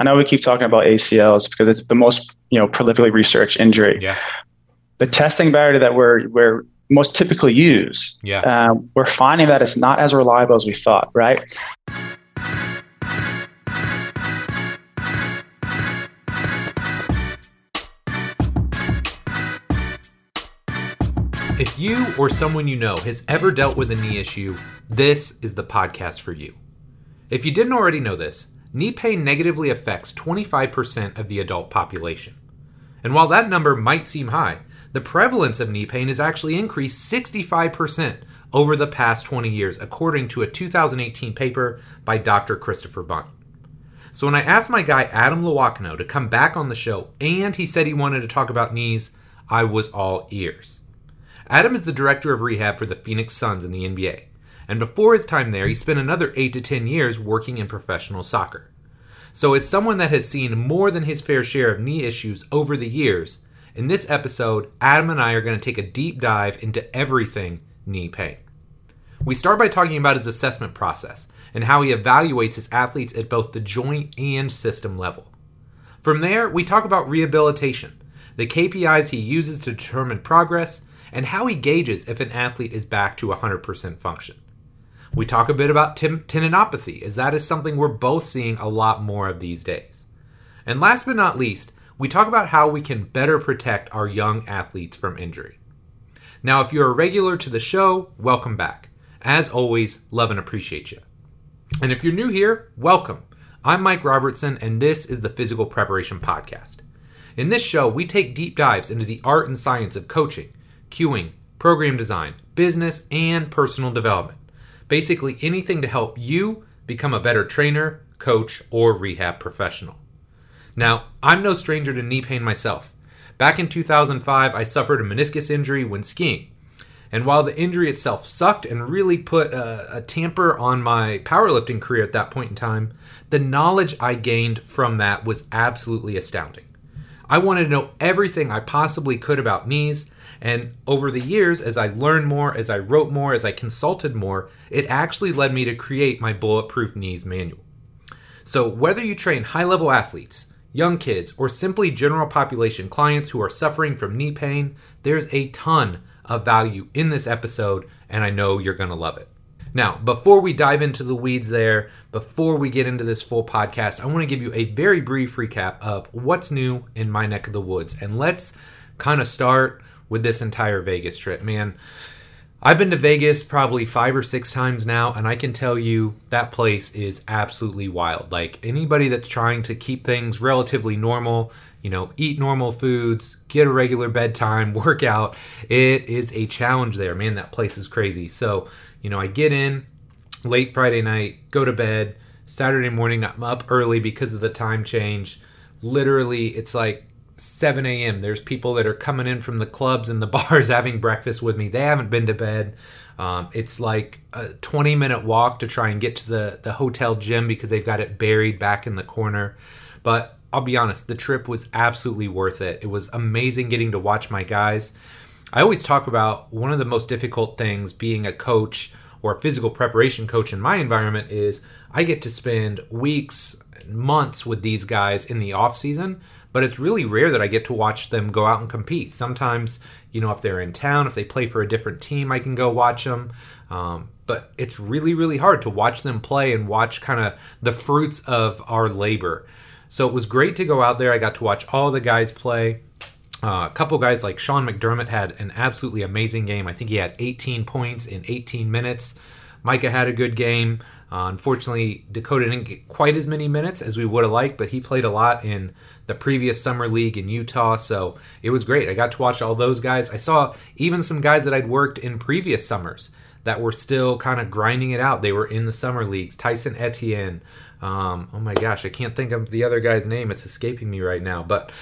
I know we keep talking about ACLs because it's the most you know prolifically researched injury. Yeah. The testing variety that we're we're most typically use, Yeah. um, we're finding that it's not as reliable as we thought. Right. If you or someone you know has ever dealt with a knee issue, this is the podcast for you. If you didn't already know this, knee pain negatively affects 25% of the adult population. And while that number might seem high, the prevalence of knee pain has actually increased 65% over the past 20 years, according to a 2018 paper by Dr. Christopher Bunt. So when I asked my guy Adam Loiacono to come back on the show and he said he wanted to talk about knees, I was all ears. Adam is the director of rehab for the Phoenix Suns in the NBA. And before his time there, he spent another 8 to 10 years working in professional soccer. So, as someone that has seen more than his fair share of knee issues over the years, in this episode, Adam and I are going to take a deep dive into everything knee pain. We start by talking about his assessment process and how he evaluates his athletes at both the joint and system level. From there, we talk about rehabilitation, the KPIs he uses to determine progress, and how he gauges if an athlete is back to 100% function. We talk a bit about tim- tendinopathy, as that is something we're both seeing a lot more of these days. And last but not least, we talk about how we can better protect our young athletes from injury. Now, if you're a regular to the show, welcome back. As always, love and appreciate you. And if you're new here, welcome. I'm Mike Robertson, and this is the Physical Preparation Podcast. In this show, we take deep dives into the art and science of coaching, cueing, program design, business, and personal development. Basically, anything to help you become a better trainer, coach, or rehab professional. Now, I'm no stranger to knee pain myself. Back in 2005, I suffered a meniscus injury when skiing. And while the injury itself sucked and really put a, a, tamper on my powerlifting career at that point in time, the knowledge I gained from that was absolutely astounding. I wanted to know everything I possibly could about knees, and over the years, as I learned more, as I wrote more, as I consulted more, it actually led me to create my Bulletproof Knees manual. So, whether you train high level athletes, young kids, or simply general population clients who are suffering from knee pain, there's a ton of value in this episode, and I know you're going to love it. Now, before we dive into the weeds there, before we get into this full podcast, I want to give you a very brief recap of what's new in my neck of the woods. And let's kind of start with this entire Vegas trip, man. I've been to Vegas probably five or six times now, and I can tell you that place is absolutely wild. Like anybody that's trying to keep things relatively normal, you know, eat normal foods, get a regular bedtime, work out, it is a challenge there. Man, that place is crazy. So, you know, I get in late Friday night, go to bed. Saturday morning, I'm up early because of the time change. Literally, it's like 7 a.m. There's people that are coming in from the clubs and the bars having breakfast with me. They haven't been to bed. Um, it's like a 20 minute walk to try and get to the, the hotel gym because they've got it buried back in the corner. But I'll be honest, the trip was absolutely worth it. It was amazing getting to watch my guys. I always talk about one of the most difficult things being a coach or a physical preparation coach in my environment is I get to spend weeks, months with these guys in the off season but it's really rare that I get to watch them go out and compete. Sometimes, you know, if they're in town, if they play for a different team, I can go watch them. Um, but it's really, really hard to watch them play and watch kind of the fruits of our labor. So it was great to go out there. I got to watch all the guys play. Uh, a couple guys like Sean McDermott had an absolutely amazing game. I think he had 18 points in 18 minutes. Micah had a good game. Uh, unfortunately, Dakota didn't get quite as many minutes as we would have liked, but he played a lot in the previous summer league in Utah, so it was great. I got to watch all those guys. I saw even some guys that I'd worked in previous summers that were still kind of grinding it out. They were in the summer leagues. Tyson Etienne. Um, oh my gosh, I can't think of the other guy's name. It's escaping me right now, but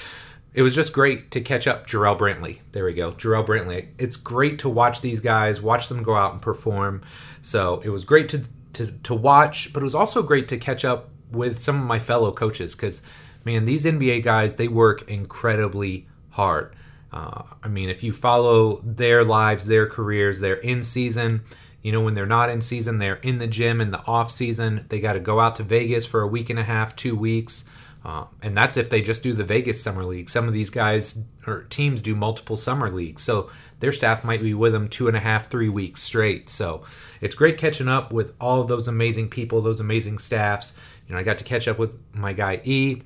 it was just great to catch up Jarrell Brantley. There we go. Jarrell Brantley. It's great to watch these guys, watch them go out and perform. So it was great to to, to watch, but it was also great to catch up with some of my fellow coaches because, man, these NBA guys, they work incredibly hard. Uh, I mean, if you follow their lives, their careers, they're in season. You know, when they're not in season, they're in the gym in the off season. They got to go out to Vegas for a week and a half, two weeks, Uh, and that's if they just do the Vegas Summer League. Some of these guys or teams do multiple summer leagues. So their staff might be with them two and a half, three weeks straight. So it's great catching up with all of those amazing people, those amazing staffs. You know, I got to catch up with my guy E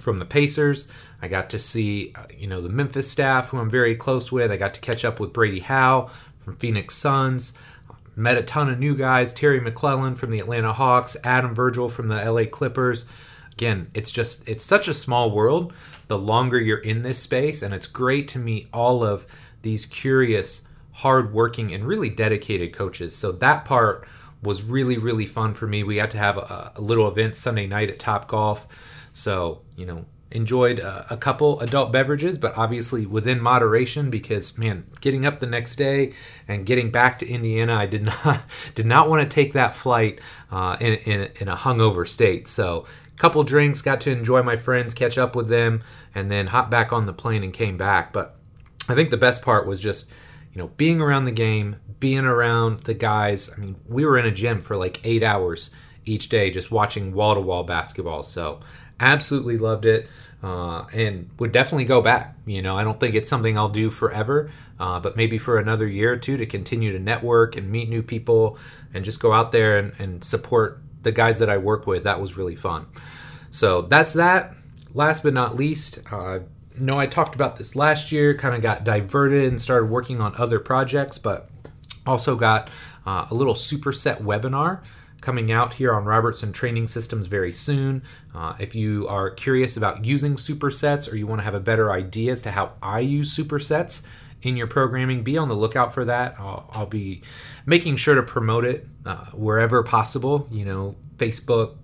from the Pacers. I got to see, uh, you know, the Memphis staff, who I'm very close with. I got to catch up with Brady Howe from Phoenix Suns. Met a ton of new guys Terry McClellan from the Atlanta Hawks, Adam Virgil from the LA Clippers. Again, it's just, it's such a small world the longer you're in this space. And it's great to meet all of these curious, hardworking, and really dedicated coaches. So that part was really, really fun for me. We got to have a, a little event Sunday night at Top Golf. So, you know, enjoyed a, a, couple adult beverages, but obviously within moderation because man, getting up the next day and getting back to Indiana, I did not did not want to take that flight uh, in, in, in a hungover state. So couple drinks, got to enjoy my friends, catch up with them, and then hop back on the plane and came back. But I think the best part was just you know being around the game, being around the guys. I mean, we were in a gym for like eight hours each day just watching wall to wall basketball. So absolutely loved it uh, and would definitely go back. You know, I don't think it's something I'll do forever, uh, but maybe for another year or two to continue to network and meet new people and just go out there and, and support the guys that I work with. That was really fun. So that's that. Last but not least, uh, no, I talked about this last year, kind of got diverted and started working on other projects, but also got uh, a little superset webinar coming out here on Robertson Training Systems very soon. Uh, if you are curious about using supersets or you want to have a better idea as to how I use supersets in your programming, be on the lookout for that. I'll, I'll be making sure to promote it uh, wherever possible, you know, Facebook,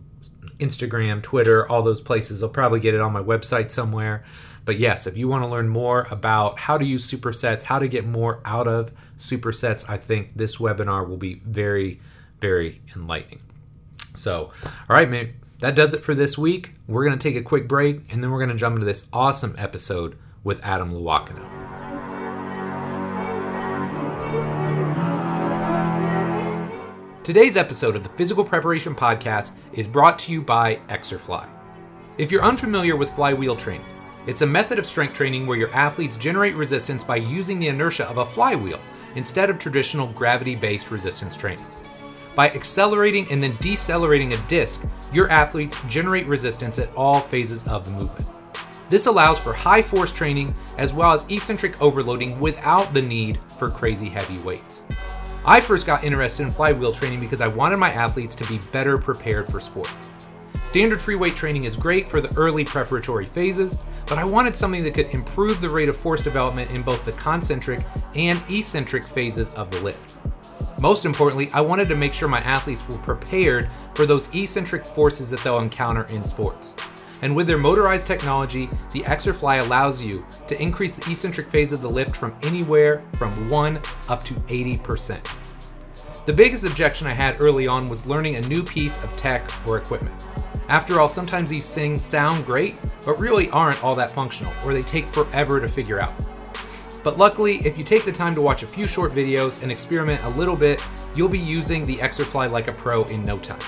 Instagram, Twitter, all those places. I'll probably get it on my website somewhere. But yes, if you want to learn more about how to use supersets, how to get more out of supersets, I think this webinar will be very very enlightening. So, all right, man, that does it for this week. We're going to take a quick break and then we're going to jump into this awesome episode with Adam Loiacono. Today's episode of the Physical Preparation Podcast is brought to you by Exerfly. If you're unfamiliar with flywheel training, it's a method of strength training where your athletes generate resistance by using the inertia of a flywheel instead of traditional gravity based resistance training. By accelerating and then decelerating a disc, your athletes generate resistance at all phases of the movement. This allows for high force training as well as eccentric overloading without the need for crazy heavy weights. I first got interested in flywheel training because I wanted my athletes to be better prepared for sport. Standard free weight training is great for the early preparatory phases, but I wanted something that could improve the rate of force development in both the concentric and eccentric phases of the lift. Most importantly, I wanted to make sure my athletes were prepared for those eccentric forces that they'll encounter in sports. And with their motorized technology, the Exerfly allows you to increase the eccentric phase of the lift from anywhere from 1 up to 80%. The biggest objection I had early on was learning a new piece of tech or equipment. After all, sometimes these things sound great, but really aren't all that functional, or they take forever to figure out. But luckily, if you take the time to watch a few short videos and experiment a little bit, you'll be using the Exerfly like a pro in no time.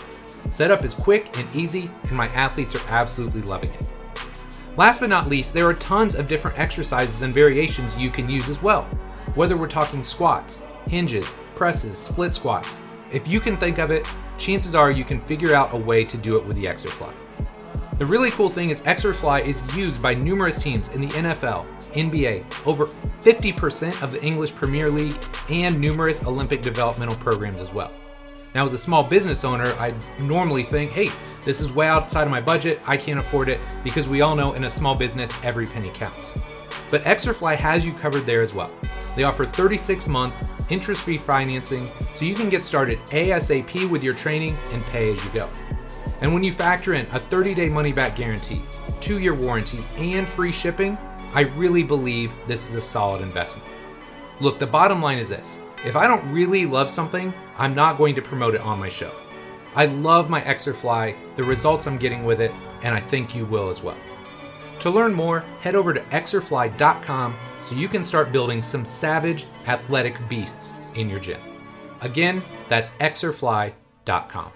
Setup is quick and easy, and my athletes are absolutely loving it. Last but not least, there are tons of different exercises and variations you can use as well. Whether we're talking squats, hinges, presses, split squats, if you can think of it, chances are you can figure out a way to do it with the Exerfly. The really cool thing is Exerfly is used by numerous teams in the NFL, NBA, over 50% of the English Premier League, and numerous Olympic developmental programs as well. Now, as a small business owner, I normally think, hey, this is way outside of my budget, I can't afford it, because we all know in a small business, every penny counts. But Exerfly has you covered there as well. They offer 36 month interest free financing so you can get started ASAP with your training and pay as you go. And when you factor in a 30 day money back guarantee, two year warranty, and free shipping, I really believe this is a solid investment. Look, the bottom line is this if I don't really love something, I'm not going to promote it on my show. I love my Exerfly, the results I'm getting with it, and I think you will as well. To learn more, head over to exerfly.com so you can start building some savage athletic beasts in your gym. Again, that's exerfly.com.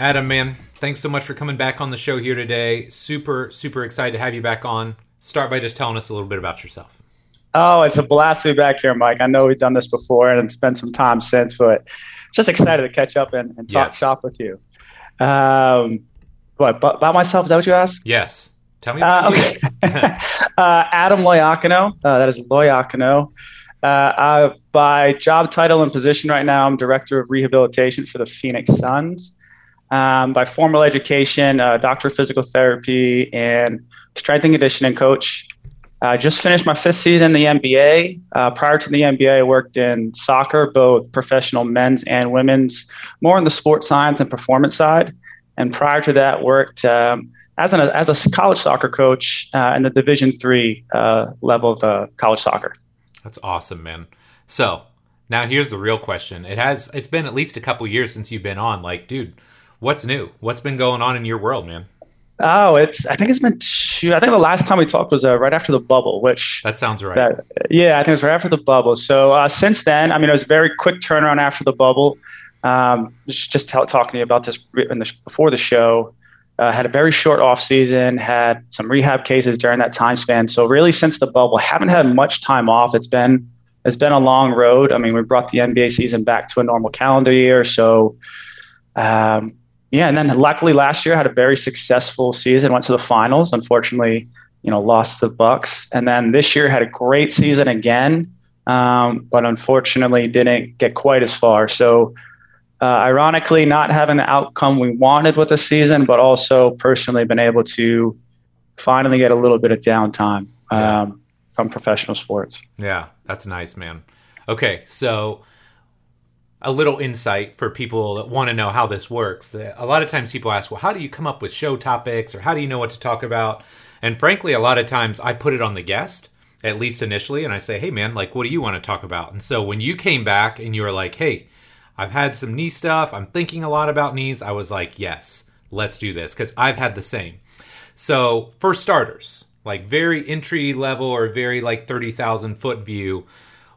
Adam, man, thanks so much for coming back on the show here today. Super, super excited to have you back on. Start by just telling us a little bit about yourself. Oh, it's a blast to be back here, Mike. I know we've done this before and it's been some time since, but just excited to catch up and, and talk yes. shop with you. Um, what about myself? Is that what you asked? Yes. Tell me. about Uh, okay. uh, Adam Loiacono. Uh, that is Loiacono. Uh, by job title and position right now, I'm director of rehabilitation for the Phoenix Suns. Um, by formal education, uh, doctor of physical therapy and strength and conditioning coach. I just finished my fifth season in the NBA. Uh, prior to the NBA, I worked in soccer, both professional men's and women's, more on the sports science and performance side. And prior to that, worked um, as an as a college soccer coach uh, in the Division three uh, level of uh, college soccer. That's awesome, man. So now here's the real question. It has it's been at least a couple years since you've been on. Like, dude, what's new? What's been going on in your world, man? Oh, it's. I think it's been two. I think the last time we talked was uh, right after the bubble, which that sounds right. That, yeah, I think it was right after the bubble. So uh, since then, I mean, it was a very quick turnaround after the bubble. Um, just just t- talking to you about this the, before the show. Uh, had a very short off season. Had some rehab cases during that time span. So really, since the bubble, haven't had much time off. It's been it's been a long road. I mean, we brought the NBA season back to a normal calendar year. So um, yeah, and then luckily last year I had a very successful season. Went to the finals. Unfortunately, you know, lost the Bucks. And then this year had a great season again, um, but unfortunately didn't get quite as far. So, uh, ironically, not having the outcome we wanted with the season, but also personally been able to finally get a little bit of downtime um, yeah. from professional sports. Yeah, that's nice, man. Okay, so a little insight for people that want to know how this works. A lot of times people ask, well, how do you come up with show topics or how do you know what to talk about? And frankly, a lot of times I put it on the guest, at least initially, and I say, hey, man, like, what do you want to talk about? And so when you came back and you were like, hey, I've had some knee stuff, I'm thinking a lot about knees, I was like, yes, let's do this because I've had the same. So for starters, like very entry level or very like 30,000 foot view,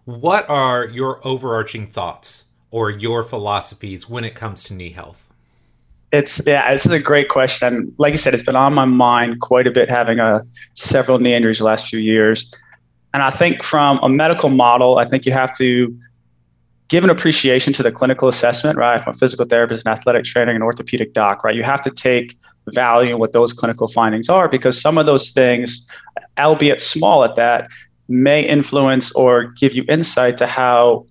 what are your overarching thoughts or your philosophies when it comes to knee health? It's yeah, this is a great question. Like you said, it's been on my mind quite a bit having a uh, several knee injuries the last few years. And I think from a medical model, I think you have to give an appreciation to the clinical assessment, right? From a physical therapist, an athletic trainer, an orthopedic doc, right? You have to take value in what those clinical findings are because some of those things, albeit small at that, may influence or give you insight to how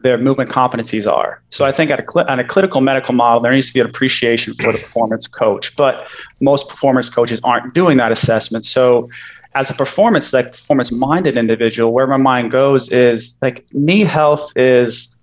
their movement competencies are. So I think at a, on a clinical medical model, there needs to be an appreciation for the performance coach, but most performance coaches aren't doing that assessment. So as a performance, like performance minded individual, where my mind goes is like knee health is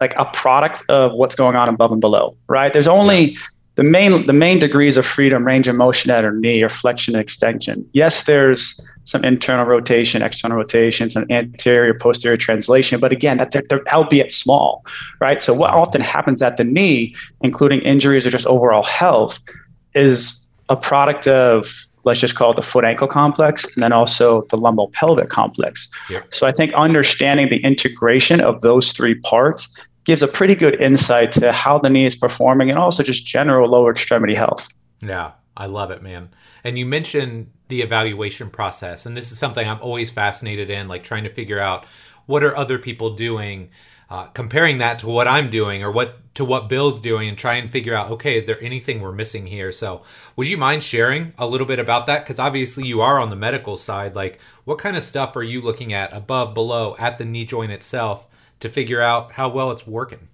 like a product of what's going on above and below, right? There's only the main the main degrees of freedom, range of motion at our knee or flexion and extension. Yes, there's some internal rotation, external rotation, some anterior, posterior translation. But again, that they're, they're, albeit small, right? So what often happens at the knee, including injuries or just overall health, is a product of let's just call it the foot ankle complex, and then also the lumbo-pelvic complex. Yep. So I think understanding the integration of those three parts gives a pretty good insight to how the knee is performing and also just general lower extremity health. Yeah, I love it, man. And you mentioned the evaluation process, and this is something I'm always fascinated in, like trying to figure out what are other people doing, uh, comparing that to what I'm doing or what to what Bill's doing, and try and figure out, okay, is there anything we're missing here? So, would you mind sharing a little bit about that? Because obviously you are on the medical side. Like, what kind of stuff are you looking at above, below, at the knee joint itself to figure out how well it's working?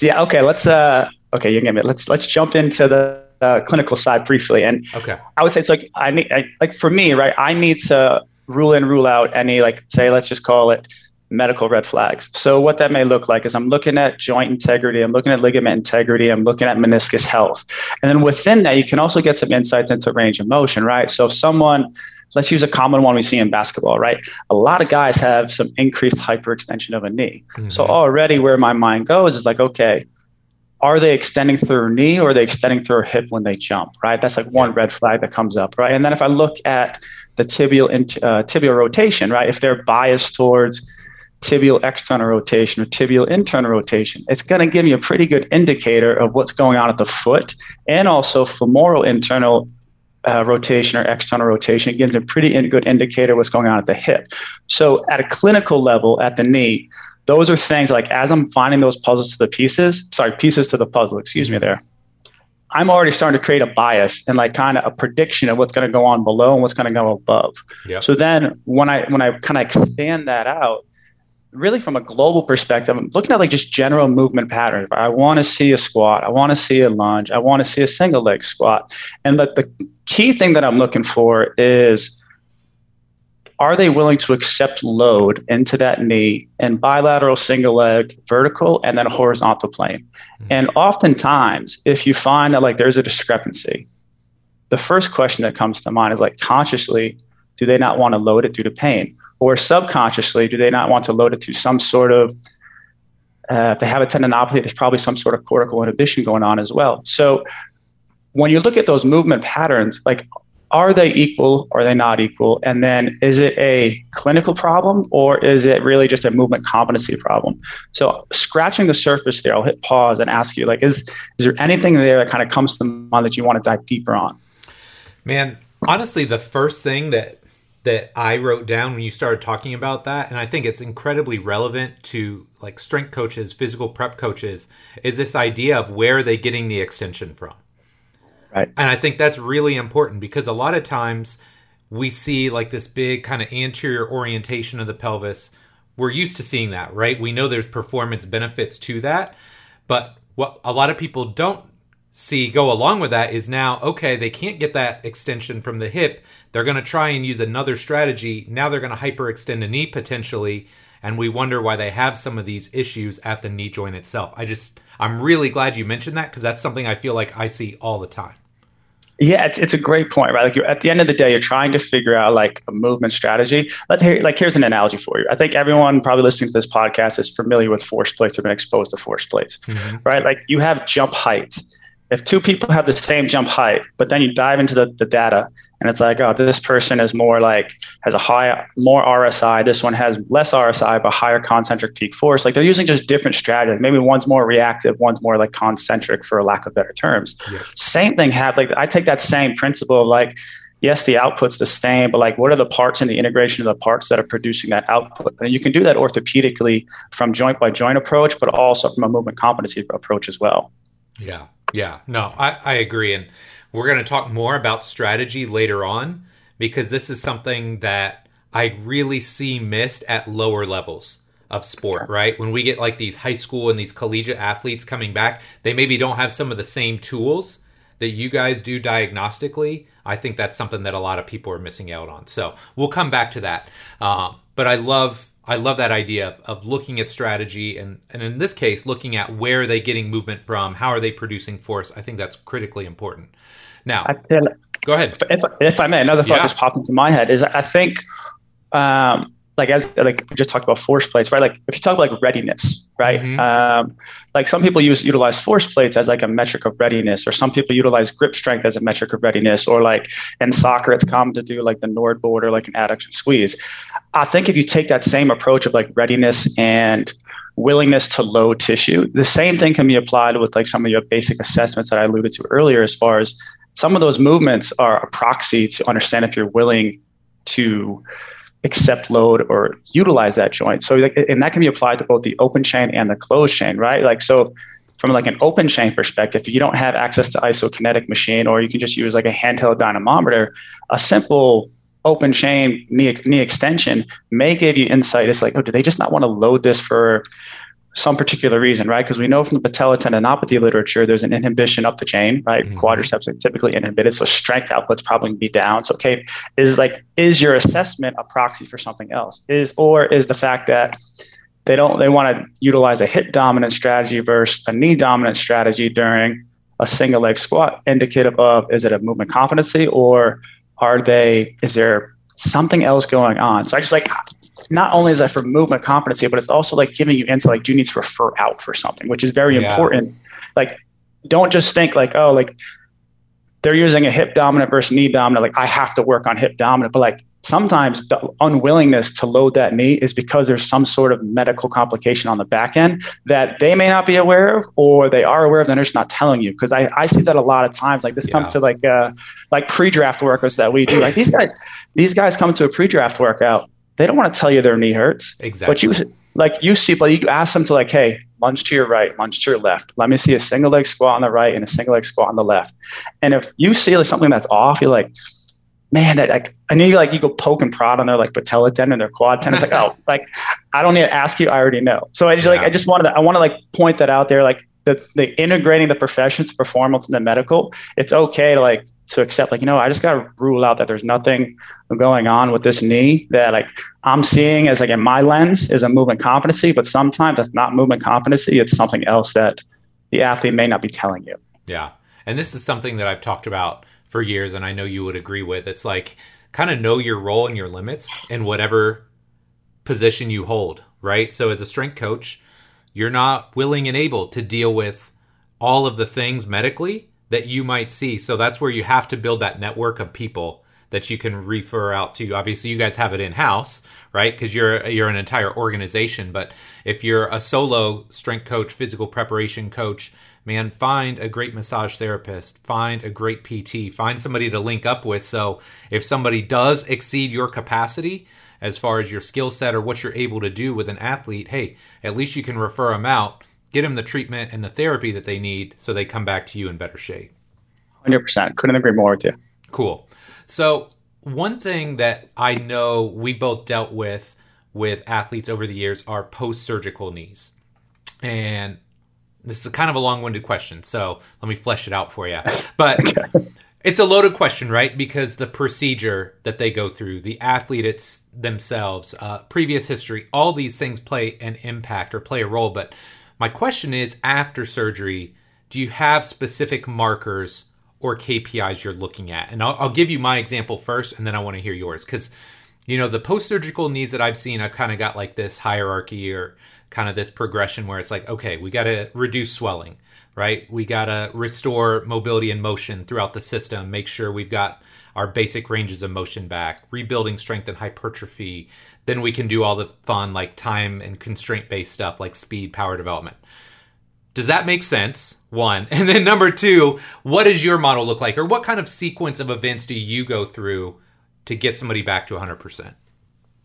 Yeah. Okay. Let's. uh Okay, you get me. Let's let's jump into the uh, clinical side briefly. And okay. I would say it's like I need I, like for me, right? I need to rule in, rule out any like say let's just call it medical red flags. So what that may look like is I'm looking at joint integrity, I'm looking at ligament integrity, I'm looking at meniscus health. And then within that, you can also get some insights into range of motion, right? So if someone let's use a common one we see in basketball, right? A lot of guys have some increased hyperextension of a knee. Mm-hmm. So already where my mind goes is like, okay, are they extending through a knee or are they extending through a hip when they jump, right? That's like one red flag that comes up, right? And then if I look at the tibial uh, tibial rotation, right, if they're biased towards tibial external rotation or tibial internal rotation. It's going to give you a pretty good indicator of what's going on at the foot and also femoral internal uh, rotation or external rotation. It gives a pretty in- good indicator what's going on at the hip. So, at a clinical level, at the knee, those are things like as I'm finding those puzzles to the pieces, sorry, pieces to the puzzle, excuse me there. I'm already starting to create a bias and like kind of a prediction of what's going to go on below and what's going to go above. Yep. So then when I when I kind of expand that out, really from a global perspective, I'm looking at like just general movement patterns. I want to see a squat, I want to see a lunge, I want to see a single leg squat. And but the key thing that I'm looking for is are they willing to accept load into that knee in bilateral single leg vertical and then horizontal plane mm-hmm. and oftentimes if you find that like there's a discrepancy the first question that comes to mind is like consciously do they not want to load it due to pain or subconsciously, do they not want to load it to some sort of, uh, if they have a tendinopathy, there's probably some sort of cortical inhibition going on as well. So when you look at those movement patterns, like, are they equal or are they not equal? And then is it a clinical problem or is it really just a movement competency problem? So scratching the surface there, I'll hit pause and ask you, like, is, is there anything there that kind of comes to mind that you want to dive deeper on? Man, honestly, the first thing that that I wrote down when you started talking about that, and I think it's incredibly relevant to like strength coaches, physical prep coaches, is this idea of where are they getting the extension from? Right. And I think that's really important because a lot of times we see like this big kind of anterior orientation of the pelvis. We're used to seeing that, right? We know there's performance benefits to that, but what a lot of people don't see go along with that is now okay they can't get that extension from the hip they're going to try and use another strategy now they're going to hyperextend a knee potentially and we wonder why they have some of these issues at the knee joint itself i just i'm really glad you mentioned that because that's something i feel like i see all the time yeah, it's, it's a great point, right? Like you're at the end of the day, you're trying to figure out like a movement strategy. Let's hear like here's an analogy for you. I think everyone probably listening to this podcast is familiar with force plates or been exposed to force plates, mm-hmm. right? Like you have jump height if two people have the same jump height, but then you dive into the, the data and it's like, oh, this person is more like has a high, more RSI. This one has less RSI, but higher concentric peak force. Like they're using just different strategies. Maybe one's more reactive, one's more like concentric for lack of better terms. Yeah. Same thing happened. Like I take that same principle of like, yes, the output's the same, but like what are the parts and the integration of the parts that are producing that output? And you can do that orthopedically from joint by joint approach, but also from a movement competency approach as well. Yeah. Yeah, no, I, I agree. And we're going to talk more about strategy later on because this is something that I really see missed at lower levels of sport, right? When we get like these high school and these collegiate athletes coming back, they maybe don't have some of the same tools that you guys do diagnostically. I think that's something that a lot of people are missing out on. So we'll come back to that. Um, but I love I love that idea of, of, looking at strategy and, and in this case, looking at where are they getting movement from? How are they producing force? I think that's critically important. Now, go ahead. If, if, I may, another thought yeah. just popped into my head is I think um, like as like we just talked about force plates, right? Like if you talk about like readiness, right? Mm-hmm. Um, like some people use utilize force plates as like a metric of readiness, or some people utilize grip strength as a metric of readiness, or like in soccer, it's common to do like the Nord board or like an adduction squeeze. I think if you take that same approach of like readiness and willingness to load tissue, the same thing can be applied with like some of your basic assessments that I alluded to earlier, as far as some of those movements are a proxy to understand if you're willing to accept load or utilize that joint. So, like, and that can be applied to both the open chain and the closed chain, right? Like, so from like an open chain perspective, you don't have access to isokinetic machine, or you can just use like a handheld dynamometer, a simple open chain knee, knee extension may give you insight. It's like, oh, do they just not want to load this for some particular reason, right? Because we know from the patella tendinopathy literature, there's an inhibition up the chain, right? Mm-hmm. Quadriceps are typically inhibited, so strength output's probably be down. So, okay, is like, is your assessment a proxy for something else? Is or is the fact that they don't they want to utilize a hip dominant strategy versus a knee dominant strategy during a single leg squat indicative of is it a movement competency or are they is there something else going on? So I just like not only is that for movement competency, but it's also like giving you insight, like, do you need to refer out for something, which is very yeah. important. Like, don't just think like, oh, like they're using a hip dominant versus knee dominant. Like, I have to work on hip dominant, but like, sometimes the unwillingness to load that knee is because there's some sort of medical complication on the back end that they may not be aware of or they are aware of and they're just not telling you. Because I, I see that a lot of times like this yeah. comes to like uh like pre-draft workouts that we do. Like these guys these guys come to a pre-draft workout they don't want to tell you their knee hurts. Exactly. but you like you see but you ask them to like hey lunge to your right lunge to your left. Let me see a single leg squat on the right and a single leg squat on the left. And if you see like something that's off you're like man, that like I knew you like you go poke and prod on their like patella tendon, their quad tendon. It's like, oh, like I don't need to ask you, I already know. So I just yeah. like I just wanted to I want to like point that out there, like the, the integrating the professions to performance and the medical, it's okay to like to accept like, you know, I just gotta rule out that there's nothing going on with this knee that like I'm seeing as like in my lens is a movement competency, but sometimes that's not movement competency, it's something else that the athlete may not be telling you. Yeah. And this is something that I've talked about for years, and I know you would agree with. It's like kind of know your role and your limits in whatever position you hold, right? So as a strength coach, you're not willing and able to deal with all of the things medically that you might see. So that's where you have to build that network of people that you can refer out to. Obviously, you guys have it in house, right? Because you're you're an entire organization. But if you're a solo strength coach, physical preparation coach, man, find a great massage therapist, find a great PT, find somebody to link up with. So if somebody does exceed your capacity as far as your skill set or what you're able to do with an athlete, hey, at least you can refer them out, get them the treatment and the therapy that they need so they come back to you in better shape. 100%. Couldn't agree more with you. Cool. So, one thing that I know we both dealt with with athletes over the years are post surgical knees. And this is kind of a long-winded question, so let me flesh it out for you. But it's a loaded question, right? Because the procedure that they go through, the athlete it's themselves, uh, previous history, all these things play an impact or play a role. But my question is, after surgery, do you have specific markers or KPIs you're looking at? And I'll, I'll give you my example first, and then I want to hear yours because you know the post-surgical needs that I've seen, I've kind of got like this hierarchy or kind of this progression where it's like, okay, we got to reduce swelling, right? We got to restore mobility and motion throughout the system, make sure we've got our basic ranges of motion back, rebuilding strength and hypertrophy. Then we can do all the fun, like time and constraint based stuff like speed, power development. Does that make sense? One. And then number two, what does your model look like? Or what kind of sequence of events do you go through to get somebody back to 100%?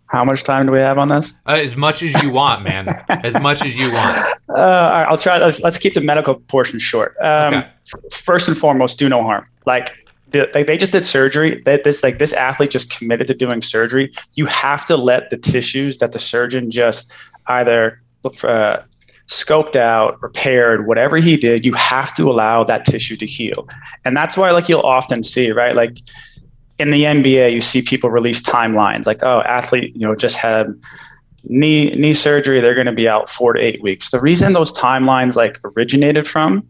How much time do we have on this? Uh, as much as you want, man. as much as you want. Uh, I'll try. Let's, let's, keep the medical portion short. Um, okay. First and foremost, do no harm. Like they, they just did surgery. That this like this athlete just committed to doing surgery. You have to let the tissues that the surgeon just either uh, scoped out, repaired, whatever he did, you have to allow that tissue to heal. And that's why like you'll often see, right? Like in the NBA, you see people release timelines like, oh, athlete, you know, just had knee knee surgery, they're going to be out four to eight weeks. The reason those timelines like originated from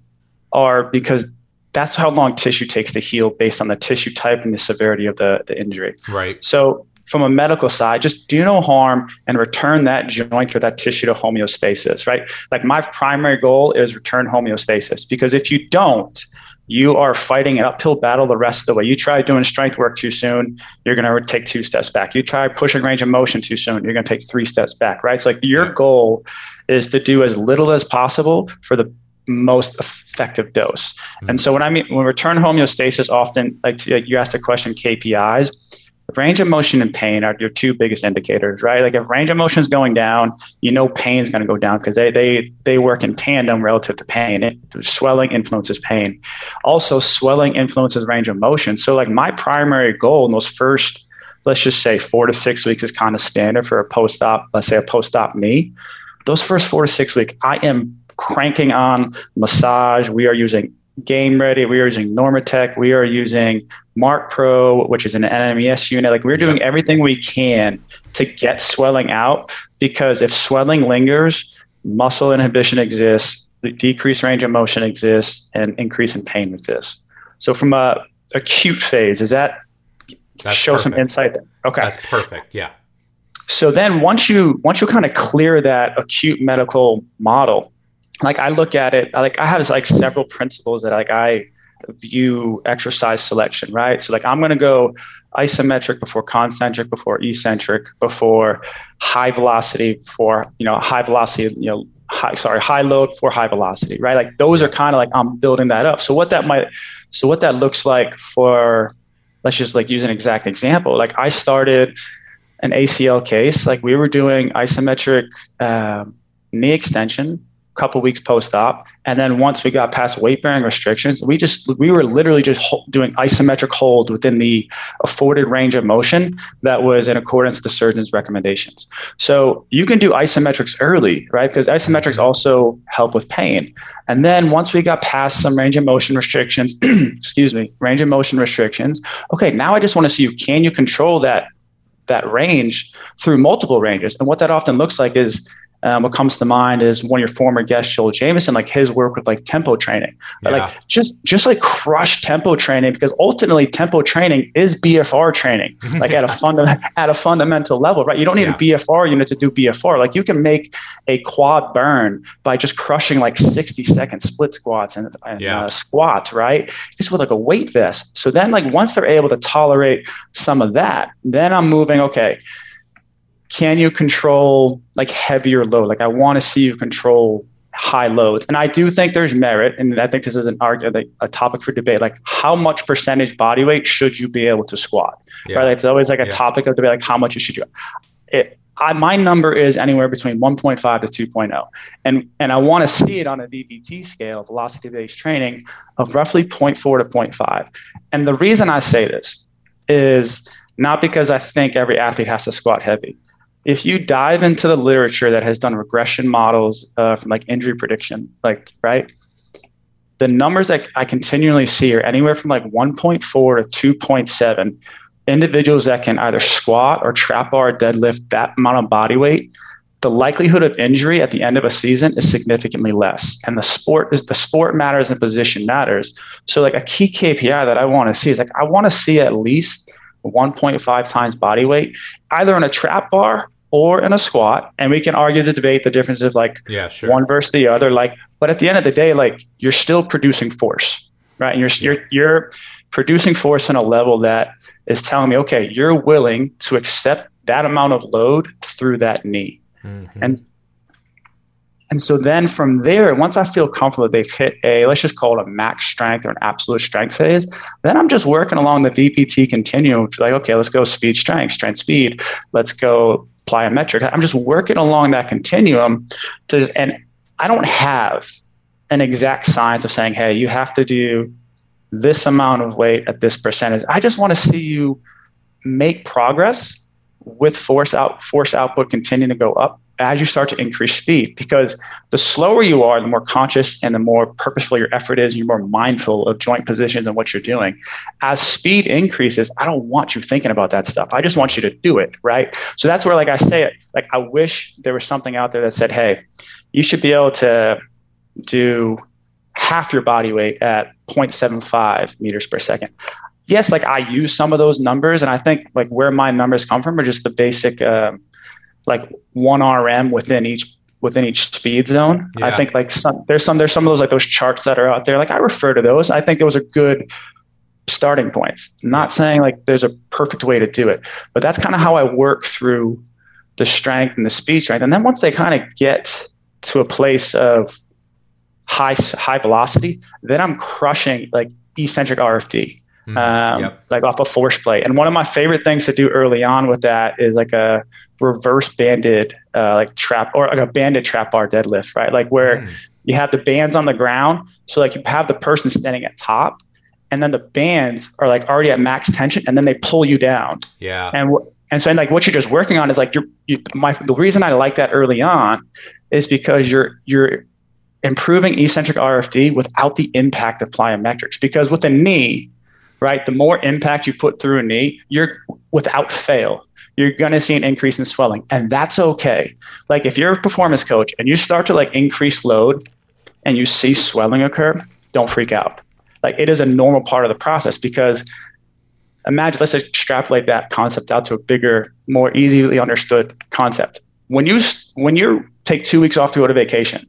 are because that's how long tissue takes to heal based on the tissue type and the severity of the, the injury. Right. So from a medical side, just do no harm and return that joint or that tissue to homeostasis, right? Like my primary goal is return homeostasis because if you don't, you are fighting an uphill battle the rest of the way. You try doing strength work too soon, you're going to take two steps back. You try pushing range of motion too soon, you're going to take three steps back, right? It's like your goal is to do as little as possible for the most effective dose. Mm-hmm. And so when I mean when we return homeostasis, often like you asked the question KPIs range of motion and pain are your two biggest indicators, right? Like if range of motion is going down, you know pain is going to go down because they they they work in tandem relative to pain. It, swelling influences pain. Also, swelling influences range of motion. So, like my primary goal in those first, let's just say four to six weeks is kind of standard for a post-op. Let's say a post-op knee. Those first four to six weeks, I am cranking on massage. We are using Game Ready. We are using Normatec. We are using Marc Pro, which is an NMES unit. Like we're doing everything we can to get swelling out because if swelling lingers, muscle inhibition exists, the decreased range of motion exists, and increase in pain exists. So from a acute phase, is that That's show perfect. some insight there? Okay. That's perfect. Yeah. So then once you once you kind of clear that acute medical model, like I look at it, like I have like several principles that like I view exercise selection, right? So like I'm going to go isometric before concentric before eccentric before high velocity before you know high velocity you know high sorry high load for high velocity right? Like those are kind of like i'm building that up. So what that might so what that looks like for let's just like use an exact example. Like i started an acl case. Like we were doing isometric uh, knee extension couple weeks post-op. And then once we got past weight bearing restrictions we just we were literally just doing isometric holds within the afforded range of motion that was in accordance with the surgeon's recommendations. So you can do isometrics early right? Because isometrics also help with pain. And then once we got past some range of motion restrictions excuse me range of motion restrictions okay now i just want to see you can you control that that range through multiple ranges? And what that often looks like is um, what comes to mind is one of your former guests, Joel Jamieson, like his work with like tempo training, yeah. like just just like crush tempo training because ultimately tempo training is BFR training, like at a funda- at a fundamental level, right? You don't need yeah. a BFR unit to do BFR. Like you can make a quad burn by just crushing like sixty second split squats and, and yeah. uh, squats, right? Just with like a weight vest. So then, like once they're able to tolerate some of that, then I'm moving. Okay can you control like heavier load? Like I want to see you control high loads. And I do think there's merit, and I think this is an argument, a topic for debate. Like, how much percentage body weight should you be able to squat? Yeah. Right? It's always like a yeah. topic of debate, like how much you should you. It, I, my number is anywhere between 1.5 to 2.0, and and I want to see it on a VBT scale, velocity based training, of roughly 0.4 to 0.5. And the reason I say this is not because I think every athlete has to squat heavy if you dive into the literature that has done regression models uh, from like injury prediction, like right, the numbers that I continually see are anywhere from like 1.4 to 2.7. Individuals that can either squat or trap bar or deadlift that amount of body weight, the likelihood of injury at the end of a season is significantly less. And the sport is the sport matters and position matters. So like a key KPI that I want to see is like I want to see at least 1.5 times body weight, either on a trap bar or in a squat. And we can argue the debate, the difference of like yeah, sure. one versus the other. Like, but at the end of the day, like you're still producing force, right? And you're you're you're producing force in a level that is telling me, okay, you're willing to accept that amount of load through that knee. Mm-hmm. And and so then from there, once I feel comfortable they've hit a, let's just call it a max strength or an absolute strength phase, then I'm just working along the VBT continuum. Like, okay, let's go speed, strength, strength, speed. Let's go plyometric. I'm just working along that continuum. To, and I don't have an exact science of saying, hey, you have to do this amount of weight at this percentage. I just want to see you make progress with force out force output continuing to go up as you start to increase speed because the slower you are the more conscious and the more purposeful your effort is you're more mindful of joint positions and what you're doing. As speed increases i don't want you thinking about that stuff. I just want you to do it right? So that's where like i say it like i wish there was something out there that said hey you should be able to do half your body weight at 0.75 meters per second. Yes like i use some of those numbers and i think like where my numbers come from are just the basic uh, like one RM within each within each speed zone. Yeah. I think like some there's some there's some of those like those charts that are out there. Like I refer to those. I think those are good starting points. Not saying like there's a perfect way to do it, but that's kind of how I work through the strength and the speed strength. And then once they kind of get to a place of high high velocity, then I'm crushing like eccentric RFD. Mm, um, yep. like off a force plate. And one of my favorite things to do early on with that is like a reverse banded uh, like trap or like a banded trap bar deadlift, right? Like where mm. you have the bands on the ground. So like you have the person standing at top and then the bands are like already at max tension and then they pull you down. Yeah. And and so like what you're just working on is like you're you, my the reason I like that early on is because you're you're improving eccentric RFD without the impact of plyometrics because with a knee, right, the more impact you put through a knee, you're without fail. You're going to see an increase in swelling and that's okay. Like if you're a performance coach and you start to like increase load and you see swelling occur don't freak out. Like it is a normal part of the process because imagine let's extrapolate that concept out to a bigger more easily understood concept. When you when you take two weeks off to go to vacation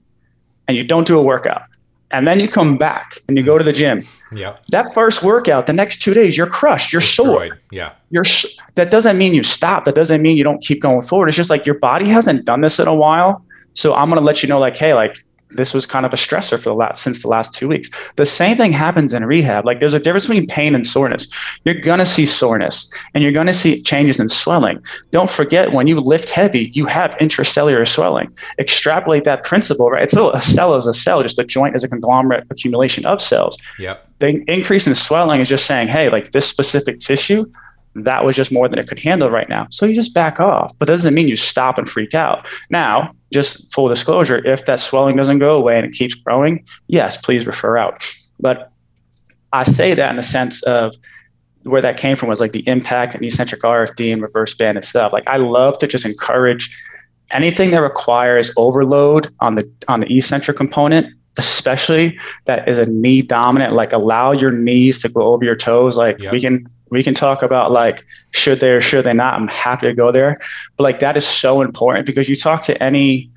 and you don't do a workout and then you come back and you go to the gym. Yeah. That first workout, the next two days, you're crushed. You're sore. Yeah. You're sh- that doesn't mean you stop. That doesn't mean you don't keep going forward. It's just like your body hasn't done this in a while. So I'm gonna let you know, like, hey, like this was kind of a stressor for the last since the last two weeks. The same thing happens in rehab. Like there's a difference between pain and soreness. You're gonna see soreness and you're gonna see changes in swelling. Don't forget when you lift heavy, you have intracellular swelling. Extrapolate that principle, right? It's still a cell is a cell, just a joint is a conglomerate accumulation of cells. Yep. The increase in swelling is just saying, hey, like this specific tissue that was just more than it could handle right now. So you just back off, but that doesn't mean you stop and freak out. Now, just full disclosure, if that swelling doesn't go away and it keeps growing, yes, please refer out. But I say that in the sense of where that came from was like the impact and eccentric RFD and reverse band and stuff. Like I love to just encourage anything that requires overload on the on the eccentric component especially that is a knee dominant like allow your knees to go over your toes. Like Yep. we can we can talk about like should they or should they not? I'm happy to go there. But like that is so important because you talk to any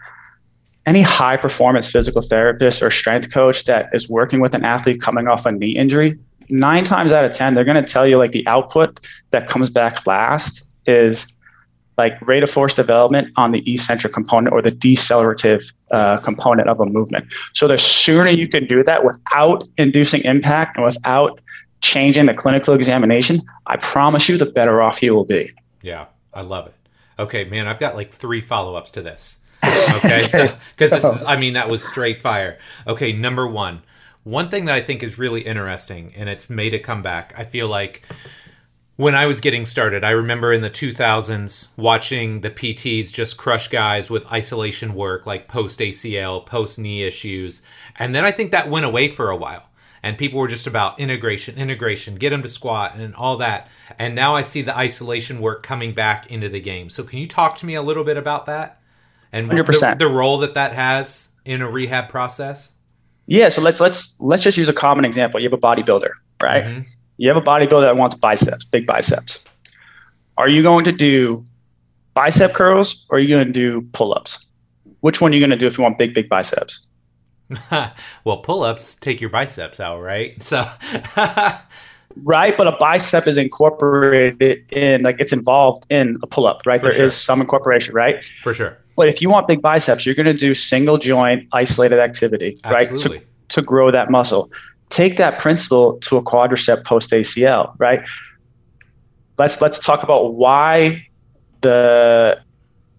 any high performance physical therapist or strength coach that is working with an athlete coming off a knee injury nine times out of ten they're going to tell you like the output that comes back last is like rate of force development on the eccentric component or the decelerative uh, component of a movement. So the sooner you can do that without inducing impact and without changing the clinical examination, I promise you, the better off you will be. Yeah, I love it. Okay, man, I've got like three follow ups to this. Okay, so because this is, I mean, that was straight fire. Okay, number one, one thing that I think is really interesting, and it's made a comeback. I feel like when I was getting started, I remember in the 2000s watching the PTs just crush guys with isolation work, like post ACL, post knee issues, and then I think that went away for a while and people were just about integration, integration, get them to squat and all that. And now I see the isolation work coming back into the game. So can you talk to me a little bit about that and the, 100%. the role that that has in a rehab process? Yeah, so let's let's let's just use a common example. You have a bodybuilder, right? Mhm. You have a bodybuilder that wants biceps, big biceps. Are you going to do bicep curls or are you going to do pull-ups? Which one are you going to do if you want big, big biceps? well, pull-ups take your biceps out, right? So Right, but a bicep is incorporated in, like it's involved in a pull-up, right? For There is sure. some incorporation, right? for sure. But if you want big biceps, you're going to do single joint isolated activity, right? To, to grow that muscle. Take that principle to a quadricep post ACL, right? Let's let's talk about why the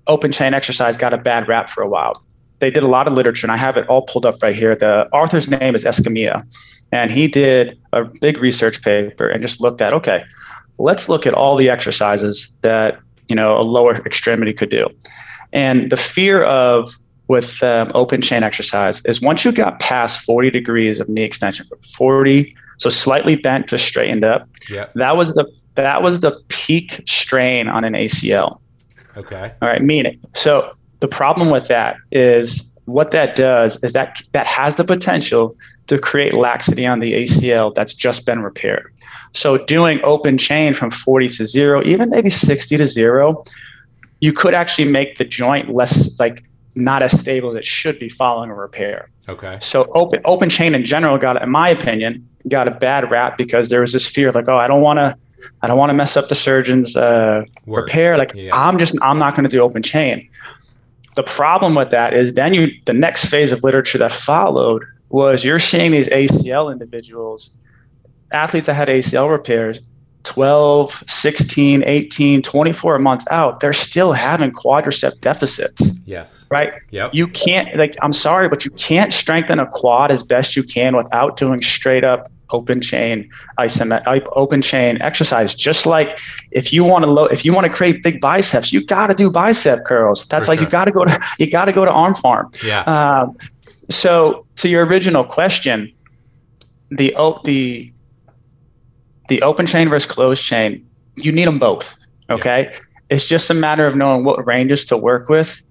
open chain exercise got a bad rap for a while. They did a lot of literature, and I have it all pulled up right here. The author's name is Escamilla, and he did a big research paper and just looked at okay, let's look at all the exercises that you know a lower extremity could do. And the fear of with um, open chain exercise is once you got past 40 degrees of knee extension, 40, so slightly bent to straightened up, Yeah. that was the that was the peak strain on an ACL. Okay. All right, meaning. So the problem with that is what that does is that that has the potential to create laxity on the ACL that's just been repaired. So doing open chain from 40 to zero, even maybe 60 to zero, you could actually make the joint less like not as stable as it should be following a repair. Okay. So open open chain in general got, in my opinion, got a bad rap because there was this fear like, oh, I don't want to, I don't want to mess up the surgeon's uh, repair. Like Yeah. I'm just, I'm not going to do open chain. The problem with that is then you, the next phase of literature that followed was you're seeing these ACL individuals, athletes that had ACL repairs, 12, 16, 18, 24 months out, they're still having quadricep deficits Yes. right? Yep. You can't like I'm sorry, but you can't strengthen a quad as best you can without doing straight up open chain isomet open chain exercise. Just like if you want to low if you want to create big biceps, you got to do bicep curls. That's For like sure. you got to go to you got to go to arm farm. Yeah. Um, so to your original question, the the the open chain versus closed chain, you need them both. Okay, it's just a matter of knowing what ranges to work with.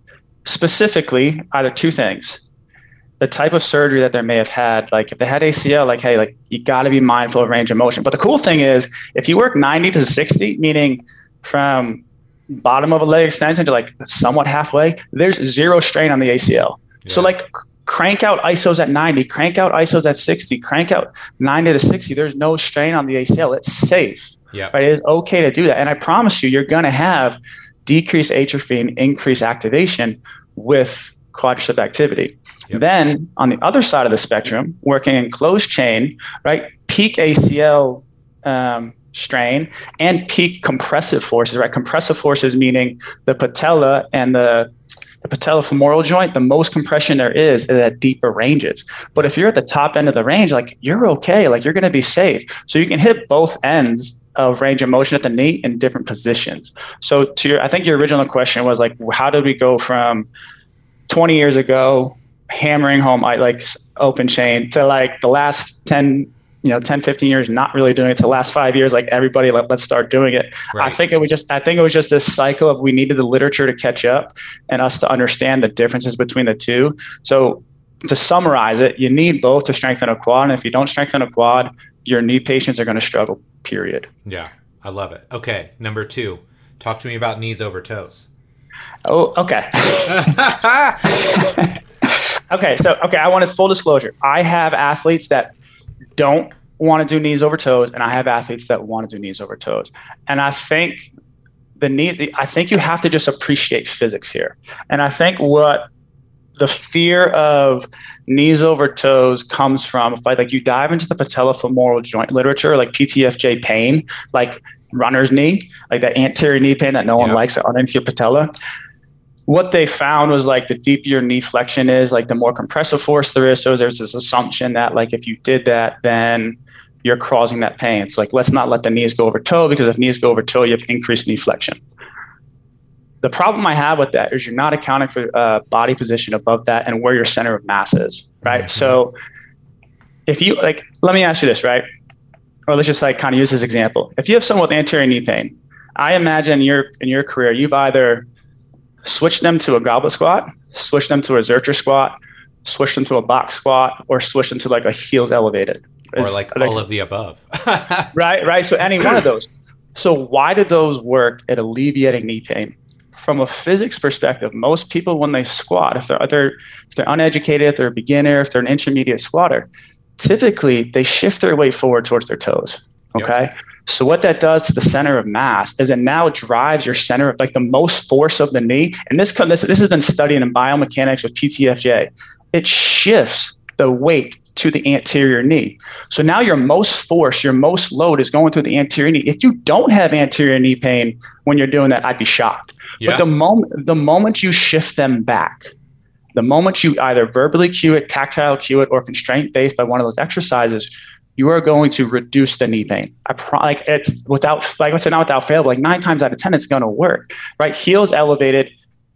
Specifically, either two things: the type of surgery that they may have had. Like if they had ACL, like hey, like you got to be mindful of range of motion. But the cool thing is, if you work ninety to sixty, meaning from bottom of a leg extension to like somewhat halfway, there's zero strain on the ACL. So like crank out isos at 90 crank out isos at 60 crank out 90 to 60 there's no strain on the acl it's safe Yeah. right? It is okay to do that. And i promise you you're going to have decreased atrophy and increased activation with quadricep activity. Yep. then on the other side of the spectrum working in closed chain right peak acl um, strain and peak compressive forces right? Compressive forces meaning the patella and the the patellofemoral joint, the most compression there is is at deeper ranges. But if you're at the top end of the range, like you're okay, like you're going to be safe. So you can hit both ends of range of motion at the knee in different positions. So to your, I think your original question was like, how did we go from 20 years ago hammering home like open chain to like the last 10 you know 10 15 years not really doing it to the last five years like everybody let, let's start doing it Right. i think it was just i think it was just this cycle of we needed the literature to catch up and us to understand the differences between the two so to summarize it you need both to strengthen a quad and if you don't strengthen a quad your knee patients are going to struggle period Yeah. I love it. Okay. Number two, talk to me about knees over toes. oh okay okay so okay i wanted full disclosure i have athletes that don't want to do knees over toes and i have athletes that want to do knees over toes and i think the knee i think you have to just appreciate physics here and i think what the fear of knees over toes comes from if I, like you dive into the patellofemoral joint literature like ptfj pain like runner's knee like that anterior knee pain that no one Yeah. likes underneath your patella what they found was like the deeper your knee flexion is, like the more compressive force there is. So there's this assumption that like if you did that, then you're causing that pain. So like let's not let the knees go over toe because if knees go over toe, you have increased knee flexion. The problem I have with that is you're not accounting for uh, body position above that and where your center of mass is, right? Mhm. So if you like, let me ask you this, right? Or let's just like kind of use this example. If you have someone with anterior knee pain, I imagine your in your career you've either switch them to a goblet squat, switch them to a Zercher squat, switch them to a box squat, or switch them to like a heels elevated. or like all of the above. right, right. So any one of those. So why do those work at alleviating knee pain? From a physics perspective, most people when they squat, if they're, if they're if they're uneducated, if they're a beginner, if they're an intermediate squatter, typically they shift their weight forward towards their toes. Yep. So what that does to the center of mass is it now drives your center of like the most force of the knee. And this this this has been studied in biomechanics with PTFJ. It shifts the weight to the anterior knee. So now your most force, your most load is going through the anterior knee. If you don't have anterior knee pain when you're doing that, I'd be shocked. yeah. But the moment the moment you shift them back, the moment you either verbally cue it, tactile cue it, or constraint based by one of those exercises, you are going to reduce the knee pain. I pro- like it's without like I said, not without fail, but like nine times out of ten, it's going to work. Right? Heels elevated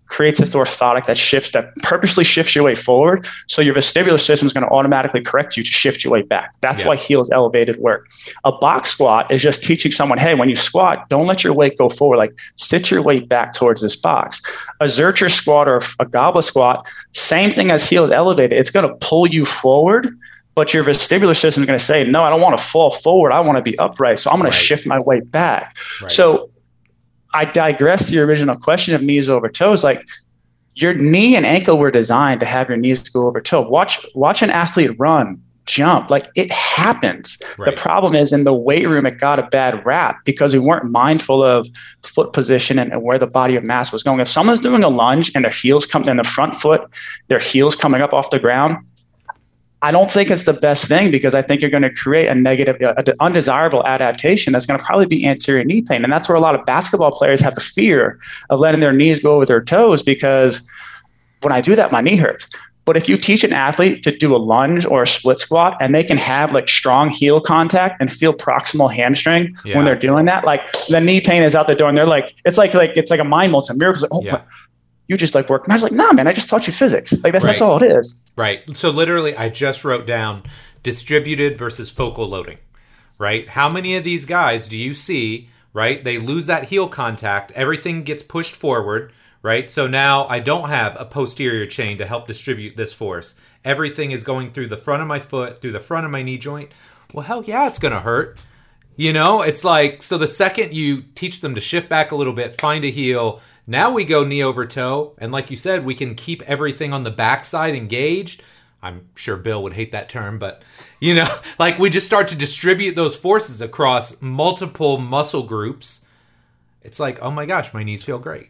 creates this orthotic that shifts that purposely shifts your weight forward. So your vestibular system is going to automatically correct you to shift your weight back. That's Yeah. why heels elevated work. A box squat is just teaching someone, hey, when you squat, don't let your weight go forward. Like sit your weight back towards this box. A Zercher squat or a goblet squat, same thing as heels elevated. It's going to pull you forward. But your vestibular system is going to say, no, I don't want to fall forward. I want to be upright. So I'm going Right. to shift my weight back. Right. So I digress to your original question of knees over toes. Like your knee and ankle were designed to have your knees go over toe. Watch watch an athlete run, jump. Like it happens. Right. The problem is in the weight room, it got a bad rap because we weren't mindful of foot position and, and where the body of mass was going. If someone's doing a lunge and their heels come in the front foot, their heels coming up off the ground, I don't think it's the best thing because I think you're going to create a negative, an undesirable adaptation that's going to probably be anterior knee pain. And that's where a lot of basketball players have the fear of letting their knees go over their toes because when I do that, my knee hurts. But if you teach an athlete to do a lunge or a split squat and they can have like strong heel contact and feel proximal hamstring Yeah. when they're doing that, like the knee pain is out the door and they're like, it's like, like, it's like a mind melt. A miracle. Like, oh, Yeah. You just like work. And I was like, nah, man, I just taught you physics. Like that's, that's all it is. Right. So literally, I just wrote down distributed versus focal loading. Right. How many of these guys do you see? Right. They lose that heel contact. Everything gets pushed forward. Right. So now I don't have a posterior chain to help distribute this force. Everything is going through the front of my foot, through the front of my knee joint. Well, hell yeah, it's going to hurt. You know, it's like so the second you teach them to shift back a little bit, find a heel, now we go knee over toe, and like you said, we can keep everything on the backside engaged. I'm sure Bill would hate that term, but you know, like we just start to distribute those forces across multiple muscle groups. It's like, oh my gosh, my knees feel great.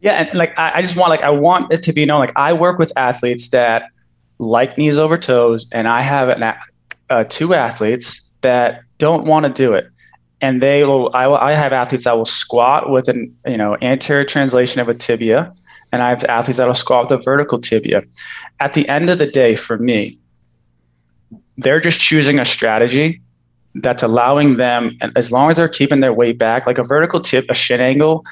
Yeah, and like I, I just want like I want it to be known like I work with athletes that like knees over toes, and I have an, uh, two athletes that don't want to do it, and they will. I, will, I have athletes that will squat with an you know anterior translation of a tibia, and I have athletes that will squat with a vertical tibia. At the end of the day, for me, they're just choosing a strategy that's allowing them, and as long as they're keeping their weight back, like a vertical tip, a shin angle,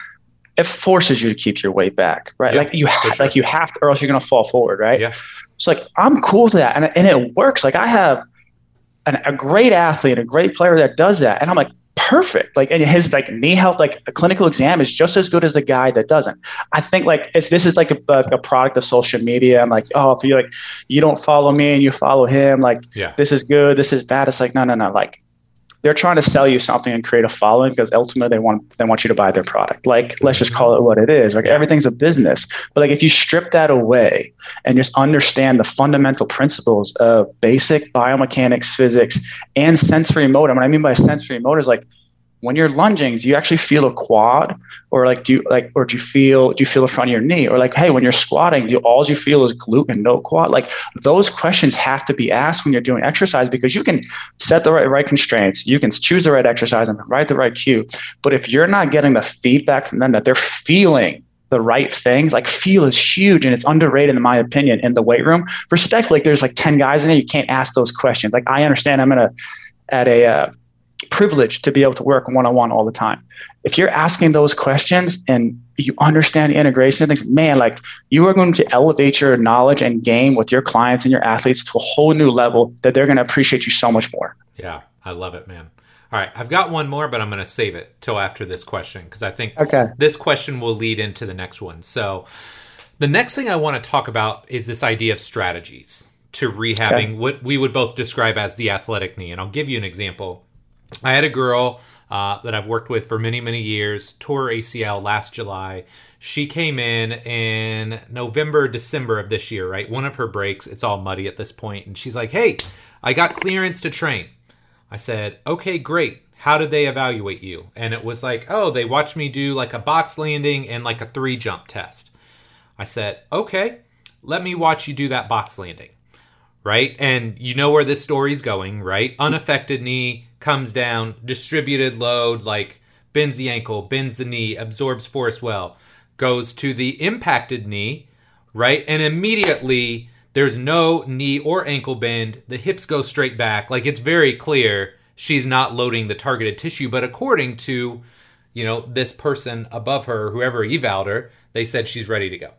it forces you to keep your weight back, right? Yeah, like you have, sure. like you have to, or else you're gonna fall forward, right? Yeah. It's like I'm cool with that, and and it works. Like I have an, a great athlete, a great player that does that, and I'm like perfect. Like and his like knee health, like a clinical exam is just as good as the guy that doesn't. I think like it's this is like a, a product of social media. I'm like, oh, if you like you don't follow me and you follow him, like yeah. this is good, this is bad. It's like no, no, no. Like they're trying to sell you something and create a following because ultimately they want they want you to buy their product. Like let's just call it what it is. Like everything's a business. But like if you strip that away and just understand the fundamental principles of basic biomechanics, physics, and sensory motor. What I mean by sensory motor is like when you're lunging, do you actually feel a quad, or like do you like, or do you feel do you feel the front of your knee, or like, hey, when you're squatting, do all you feel is glute and no quad? Like those questions have to be asked when you're doing exercise because you can set the right right constraints, you can choose the right exercise and write the right cue, but if you're not getting the feedback from them that they're feeling the right things. Like feel is huge and it's underrated in my opinion in the weight room. For like there's like 10 guys in there, you can't ask those questions. Like I understand I'm gonna at a uh, privilege to be able to work one on one all the time. If you're asking those questions and you understand the integration of things, man, like you are going to elevate your knowledge and game with your clients and your athletes to a whole new level that they're going to appreciate you so much more. Yeah, I love it, man. All right, I've got one more, but I'm going to save it till after this question because I think okay. this question will lead into the next one. So, the next thing I want to talk about is this idea of strategies to rehabbing okay. what we would both describe as the athletic knee. And I'll give you an example. I had a girl uh, that I've worked with for many, many years, tore ACL last July. She came in in November, December of this year, right? One of her breaks, it's all muddy at this point, and she's like, Hey, I got clearance to train. I said, Okay, great. How did they evaluate you? And it was like, Oh, they watched me do like a box landing and like a three jump test. I said, Okay, let me watch you do that box landing right? And you know where this story's going, right? Unaffected knee, comes down, distributed load, like bends the ankle, bends the knee, absorbs force well, goes to the impacted knee, right? And immediately there's no knee or ankle bend. The hips go straight back. Like it's very clear she's not loading the targeted tissue. But according to, you know, this person above her, whoever evaled her, they said she's ready to go.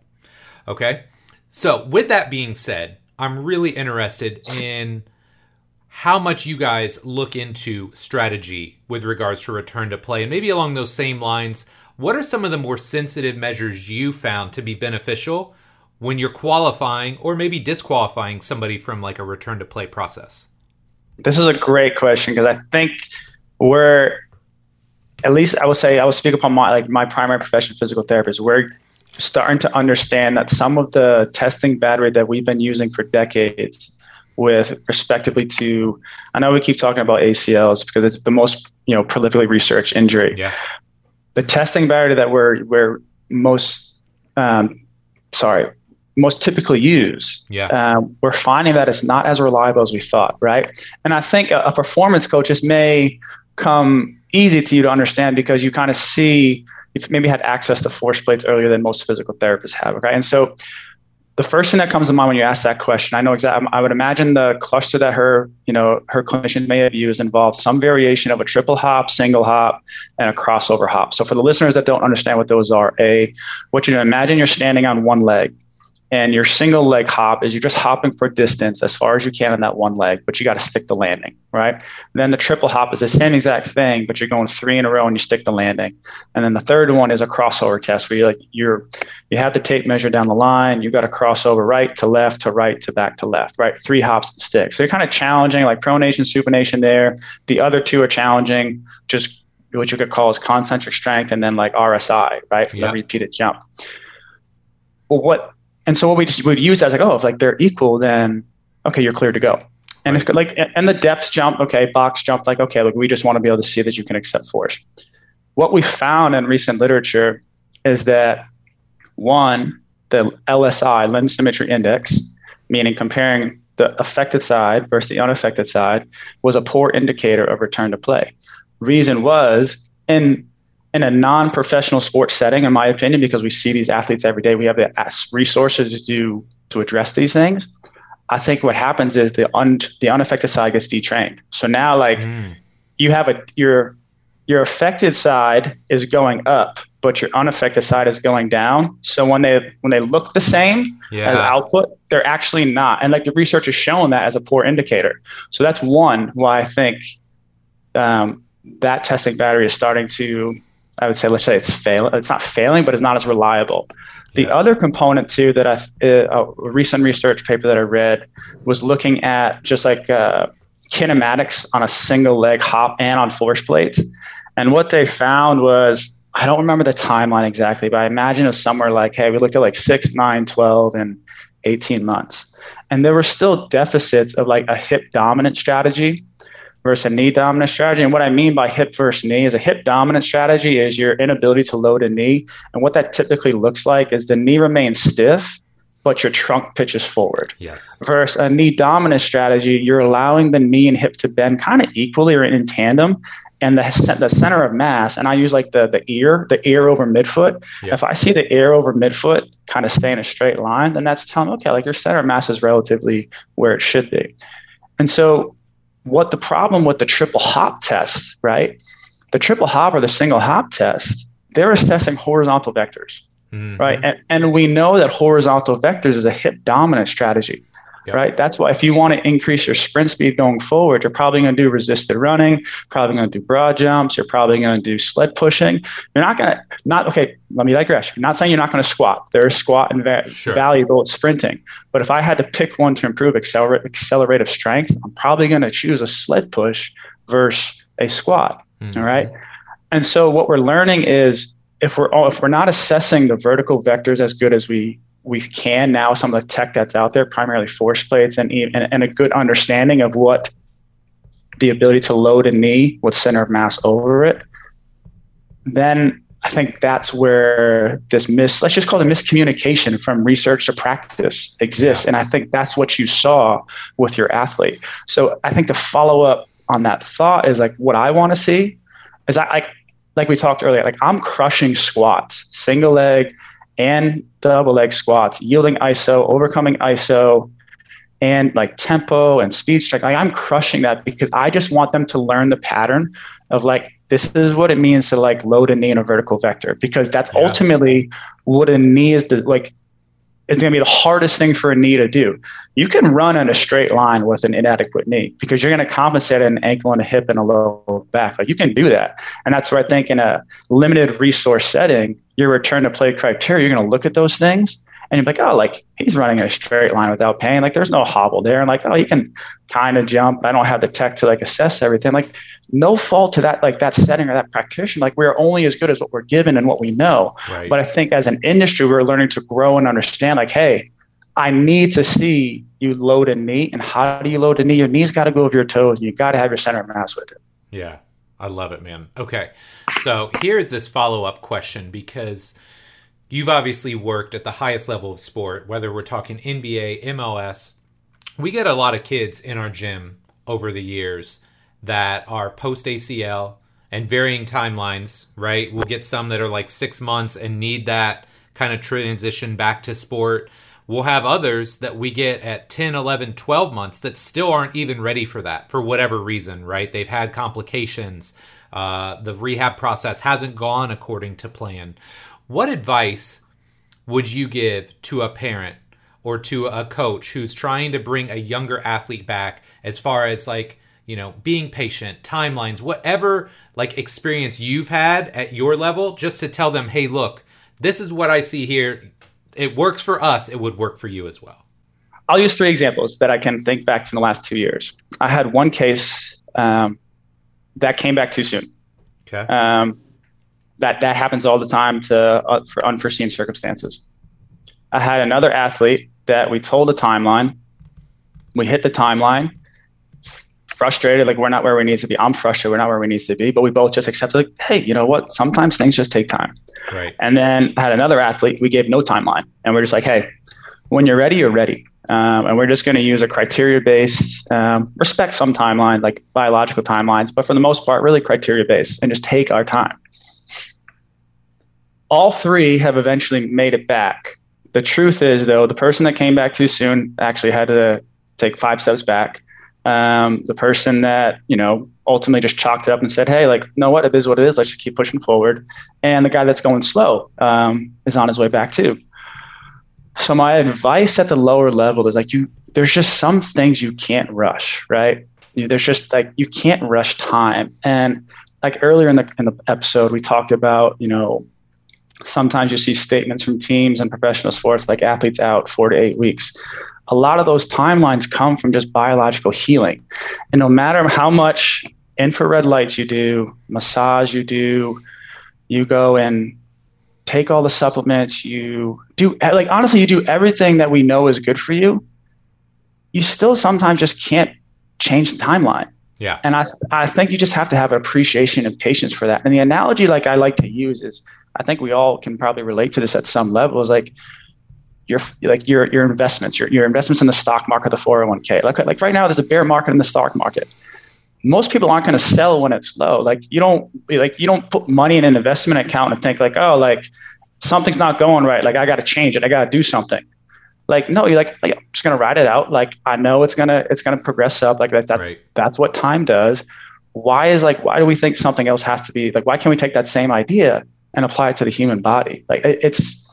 Okay. So with that being said, I'm really interested in how much you guys look into strategy with regards to return to play. And maybe along those same lines, what are some of the more sensitive measures you found to be beneficial when you're qualifying or maybe disqualifying somebody from like a return to play process? This is a great question because I think we're at least I would say I would speak upon my like my primary profession physical therapist. We're starting to understand that some of the testing battery that we've been using for decades with respectively to I know we keep talking about ACLs because it's the most you know prolifically researched injury. Yeah. The testing battery that we're we're most um, sorry most typically use. Yeah. Um, we're finding that it's not as reliable as we thought, right? And I think a, a performance coach just may come easy to you to understand because you kind of see you've maybe had access to force plates earlier than most physical therapists have. Okay. And so the first thing that comes to mind when you ask that question, I know exactly. I would imagine the cluster that her, you know, her clinician may have used involved some variation of a triple hop, single hop, and a crossover hop. So for the listeners that don't understand what those are, a what you imagine you're standing on one leg, and your single leg hop is you're just hopping for distance as far as you can on that one leg, but you got to stick the landing, right? And then the triple hop is the same exact thing, but you're going three in a row and you stick the landing. And then the third one is a crossover test where you like you're you have the tape measure down the line, you got to cross over right to left to right to back to left, right? Three hops and stick. So you're kind of challenging like pronation, supination there. The other two are challenging just what you could call as concentric strength and then like RSI, right? For yep. the repeated jump. But what and so what we just would use as like, oh, if like they're equal, then okay, you're clear to go. And right. it's like, and the depth jump, okay, box jump, like, okay, like we just want to be able to see that you can accept force. What we found in recent literature is that one, the LSI, limb symmetry index, meaning comparing the affected side versus the unaffected side, was a poor indicator of return to play. Reason was in in a non-professional sports setting, in my opinion, because we see these athletes every day, we have the resources to to address these things. I think what happens is the un, the unaffected side gets detrained. So now, like mm. you have a your your affected side is going up, but your unaffected side is going down. So when they when they look the same yeah. as output, they're actually not. And like the research has shown that as a poor indicator. So that's one why I think um, that testing battery is starting to. I would say, let's say it's failing. It's not failing, but it's not as reliable. The yeah. other component too that I uh, a recent research paper that I read was looking at just like uh, kinematics on a single leg hop and on force plates, and what they found was I don't remember the timeline exactly, but I imagine it was somewhere like, hey, we looked at like six, nine, 12, and 18 months. And there were still deficits of like a hip dominant strategy versus a knee dominant strategy. And what I mean by hip versus knee is a hip dominant strategy is your inability to load a knee. And what that typically looks like is the knee remains stiff, but your trunk pitches forward. Yes. Versus a knee dominant strategy, you're allowing the knee and hip to bend kind of equally or in tandem. And the, the center of mass, and I use like the, the ear, the ear over midfoot. Yep. If I see the ear over midfoot kind of stay in a straight line, then that's telling okay, like your center of mass is relatively where it should be. And so what the problem with the triple hop test, right? The triple hop or the single hop test, they're assessing horizontal vectors, mm-hmm. right? And, and we know that horizontal vectors is a hip dominant strategy. Yep. Right. That's why if you want to increase your sprint speed going forward, you're probably going to do resisted running, probably going to do broad jumps, you're probably going to do sled pushing. You're not going to not okay. Let me digress. You're not saying you're not going to squat. There is squat and va- sure. valuable at sprinting. But if I had to pick one to improve accelerate accelerative strength, I'm probably going to choose a sled push versus a squat. Mm-hmm. All right. And so what we're learning is if we're all, if we're not assessing the vertical vectors as good as we we can now some of the tech that's out there, primarily force plates and, and, and a good understanding of what the ability to load a knee with center of mass over it, then I think that's where this mis let's just call it miscommunication from research to practice exists. And I think that's what you saw with your athlete. So I think the follow up on that thought is like what I want to see is I like like we talked earlier, like I'm crushing squats, single leg, and double leg squats, yielding ISO, overcoming ISO, and like tempo and speed strength. Like I'm crushing that because I just want them to learn the pattern of like this is what it means to like load a knee in a vertical vector because that's yeah. ultimately what a knee is the, like is going to be the hardest thing for a knee to do. You can run in a straight line with an inadequate knee because you're going to compensate an ankle and a hip and a low back. Like you can do that. And that's where I think in a limited resource setting, your return to play criteria, you're going to look at those things and you're like, oh, like he's running a straight line without pain. Like there's no hobble there. And like, oh, he can kind of jump. I don't have the tech to like assess everything. Like no fault to that, like that setting or that practitioner. Like we're only as good as what we're given and what we know. Right. But I think as an industry, we're learning to grow and understand like, hey, I need to see you load a knee. And how do you load a knee? Your knee's got to go over your toes and you got to have your center of mass with it. Yeah. I love it, man. Okay. So here's this follow up question because you've obviously worked at the highest level of sport, whether we're talking NBA, MLS. We get a lot of kids in our gym over the years that are post ACL and varying timelines, right? We'll get some that are like six months and need that kind of transition back to sport. We'll have others that we get at 10, 11, 12 months that still aren't even ready for that for whatever reason, right? They've had complications. Uh, the rehab process hasn't gone according to plan. What advice would you give to a parent or to a coach who's trying to bring a younger athlete back as far as like, you know, being patient, timelines, whatever like experience you've had at your level, just to tell them, hey, look, this is what I see here. It works for us, it would work for you as well. I'll use three examples that I can think back from the last two years. I had one case um, that came back too soon. Okay. Um, that that happens all the time to uh, for unforeseen circumstances. I had another athlete that we told a timeline, we hit the timeline, frustrated, like we're not where we need to be. I'm frustrated, we're not where we need to be. But we both just accepted, like, hey, you know what? Sometimes things just take time. Right. And then had another athlete, we gave no timeline. And we're just like, hey, when you're ready, you're ready. Um, and we're just going to use a criteria based, um, respect some timelines, like biological timelines, but for the most part, really criteria based and just take our time. All three have eventually made it back. The truth is, though, the person that came back too soon actually had to take five steps back. Um, the person that, you know, ultimately just chalked it up and said, hey, like, know what? It is what it is. Let's just keep pushing forward. And the guy that's going slow um, is on his way back too. So my advice at the lower level is like you there's just some things you can't rush, right? There's just like you can't rush time. And like earlier in the in the episode we talked about, you know, sometimes you see statements from teams and professional sports like athletes out 4 to 8 weeks. A lot of those timelines come from just biological healing. And no matter how much infrared lights you do, massage you do, you go and take all the supplements, you do like honestly, you do everything that we know is good for you. You still sometimes just can't change the timeline. Yeah. And I I think you just have to have appreciation and patience for that. And the analogy like I like to use is I think we all can probably relate to this at some level is like your like your your investments, your your investments in the stock market, the 401k. Like like right now there's a bear market in the stock market most people aren't going to sell when it's low. Like you don't like you don't put money in an investment account and think like, oh, like something's not going right. Like I got to change it. I got to do something. Like no, you're like, like I'm just gonna ride it out. Like I know it's gonna it's gonna progress up. Like that's that's, right. that's what time does. Why is like why do we think something else has to be like? Why can't we take that same idea and apply it to the human body? Like it's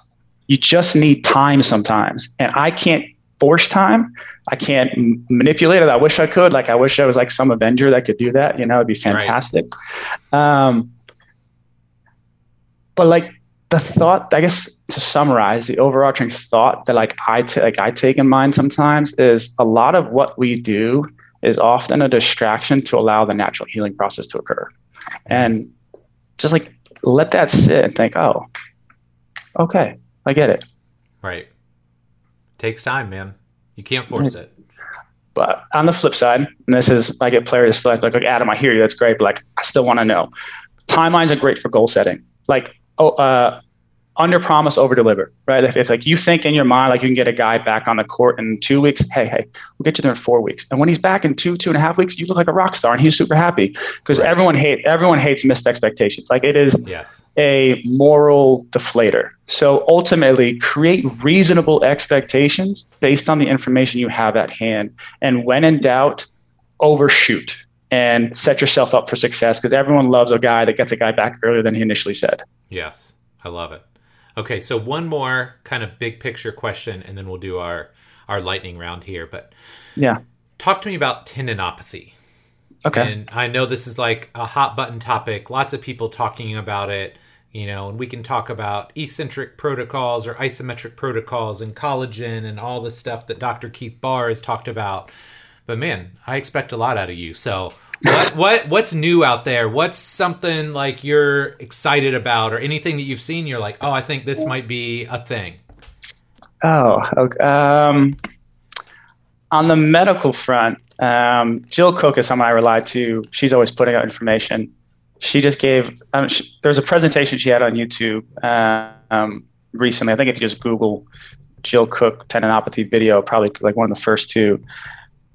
you just need time sometimes, and I can't force time. I can't manipulate it. I wish I could. Like I wish I was like some Avenger that could do that. You know, it'd be fantastic. Right. Um, but like the thought, I guess to summarize, the overarching thought that like I t- like I take in mind sometimes is a lot of what we do is often a distraction to allow the natural healing process to occur, and just like let that sit and think, oh, okay, I get it. Right. Takes time, man. You can't force it. But on the flip side, and this is I get players select like, like Adam, I hear you, that's great, but like I still want to know. Timelines are great for goal setting. Like oh, uh, under promise, over deliver, right? If, if, like you think in your mind, like you can get a guy back on the court in two weeks, hey, hey, we'll get you there in four weeks. And when he's back in two, two and a half weeks, you look like a rock star and he's super happy because right. everyone hate everyone hates missed expectations. Like it is yes. a moral deflator. So ultimately create reasonable expectations based on the information you have at hand. And when in doubt, overshoot and set yourself up for success because everyone loves a guy that gets a guy back earlier than he initially said. Yes. I love it. Okay, so one more kind of big picture question, and then we'll do our our lightning round here. But yeah, talk to me about tendinopathy. Okay, and I know this is like a hot button topic. Lots of people talking about it. You know, and we can talk about eccentric protocols or isometric protocols and collagen and all the stuff that Dr. Keith Barr has talked about. But man, I expect a lot out of you. So what what what's new out there? What's something like you're excited about, or anything that you've seen? You're like, oh, I think this might be a thing. Oh. Um, on the medical front, um, Jill Cook is someone I rely to. She's always putting out information. She just gave. Um, she, there's a presentation she had on YouTube um, recently. I think if you just Google Jill Cook tendinopathy video, probably like one of the first two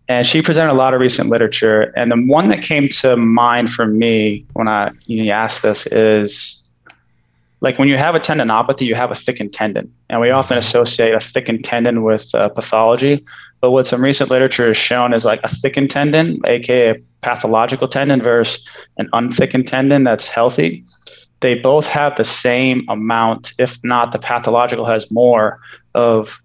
and she presented a lot of recent literature. And the one that came to mind for me when I you, asked this is like when you have a tendinopathy, you have a thickened tendon, and we often associate a thickened tendon with uh, pathology. But what some recent literature has shown is like a thickened tendon, aka a pathological tendon, versus an unthickened tendon that's healthy. They both have the same amount, if not the pathological has more of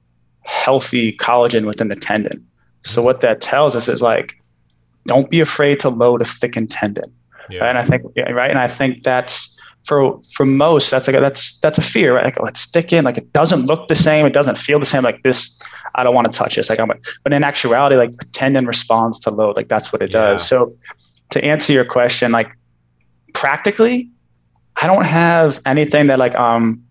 healthy collagen within the tendon. So what that tells us is like, don't be afraid to load a thickened tendon. Yeah. Right? And I think right, and I think that's for for most that's like a, that's that's a fear, right? Like oh, it's thickened, like it doesn't look the same, it doesn't feel the same. Like this, I don't want to touch this. Like I'm, but in actuality, like the tendon responds to load. Like that's what it yeah. does. So to answer your question, like practically, I don't have anything that like um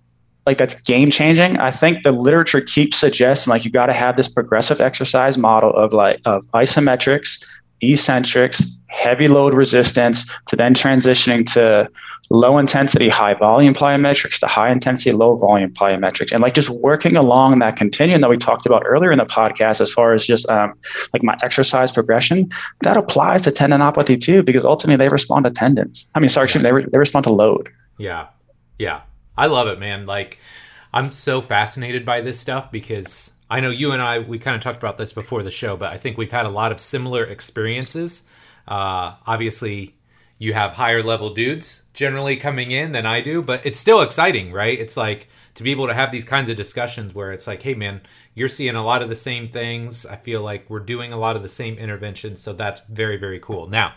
like that's game changing. I think the literature keeps suggesting like you got to have this progressive exercise model of like of isometrics, eccentrics, heavy load resistance to then transitioning to low intensity, high volume plyometrics to high intensity, low volume plyometrics. And like just working along that continuum that we talked about earlier in the podcast, as far as just um, like my exercise progression, that applies to tendinopathy too, because ultimately they respond to tendons. I mean, sorry, they, re- they respond to load. Yeah. Yeah. I love it, man. Like, I'm so fascinated by this stuff because I know you and I, we kind of talked about this before the show, but I think we've had a lot of similar experiences. Uh, obviously, you have higher level dudes generally coming in than I do, but it's still exciting, right? It's like to be able to have these kinds of discussions where it's like, hey, man, you're seeing a lot of the same things. I feel like we're doing a lot of the same interventions. So that's very, very cool. Now,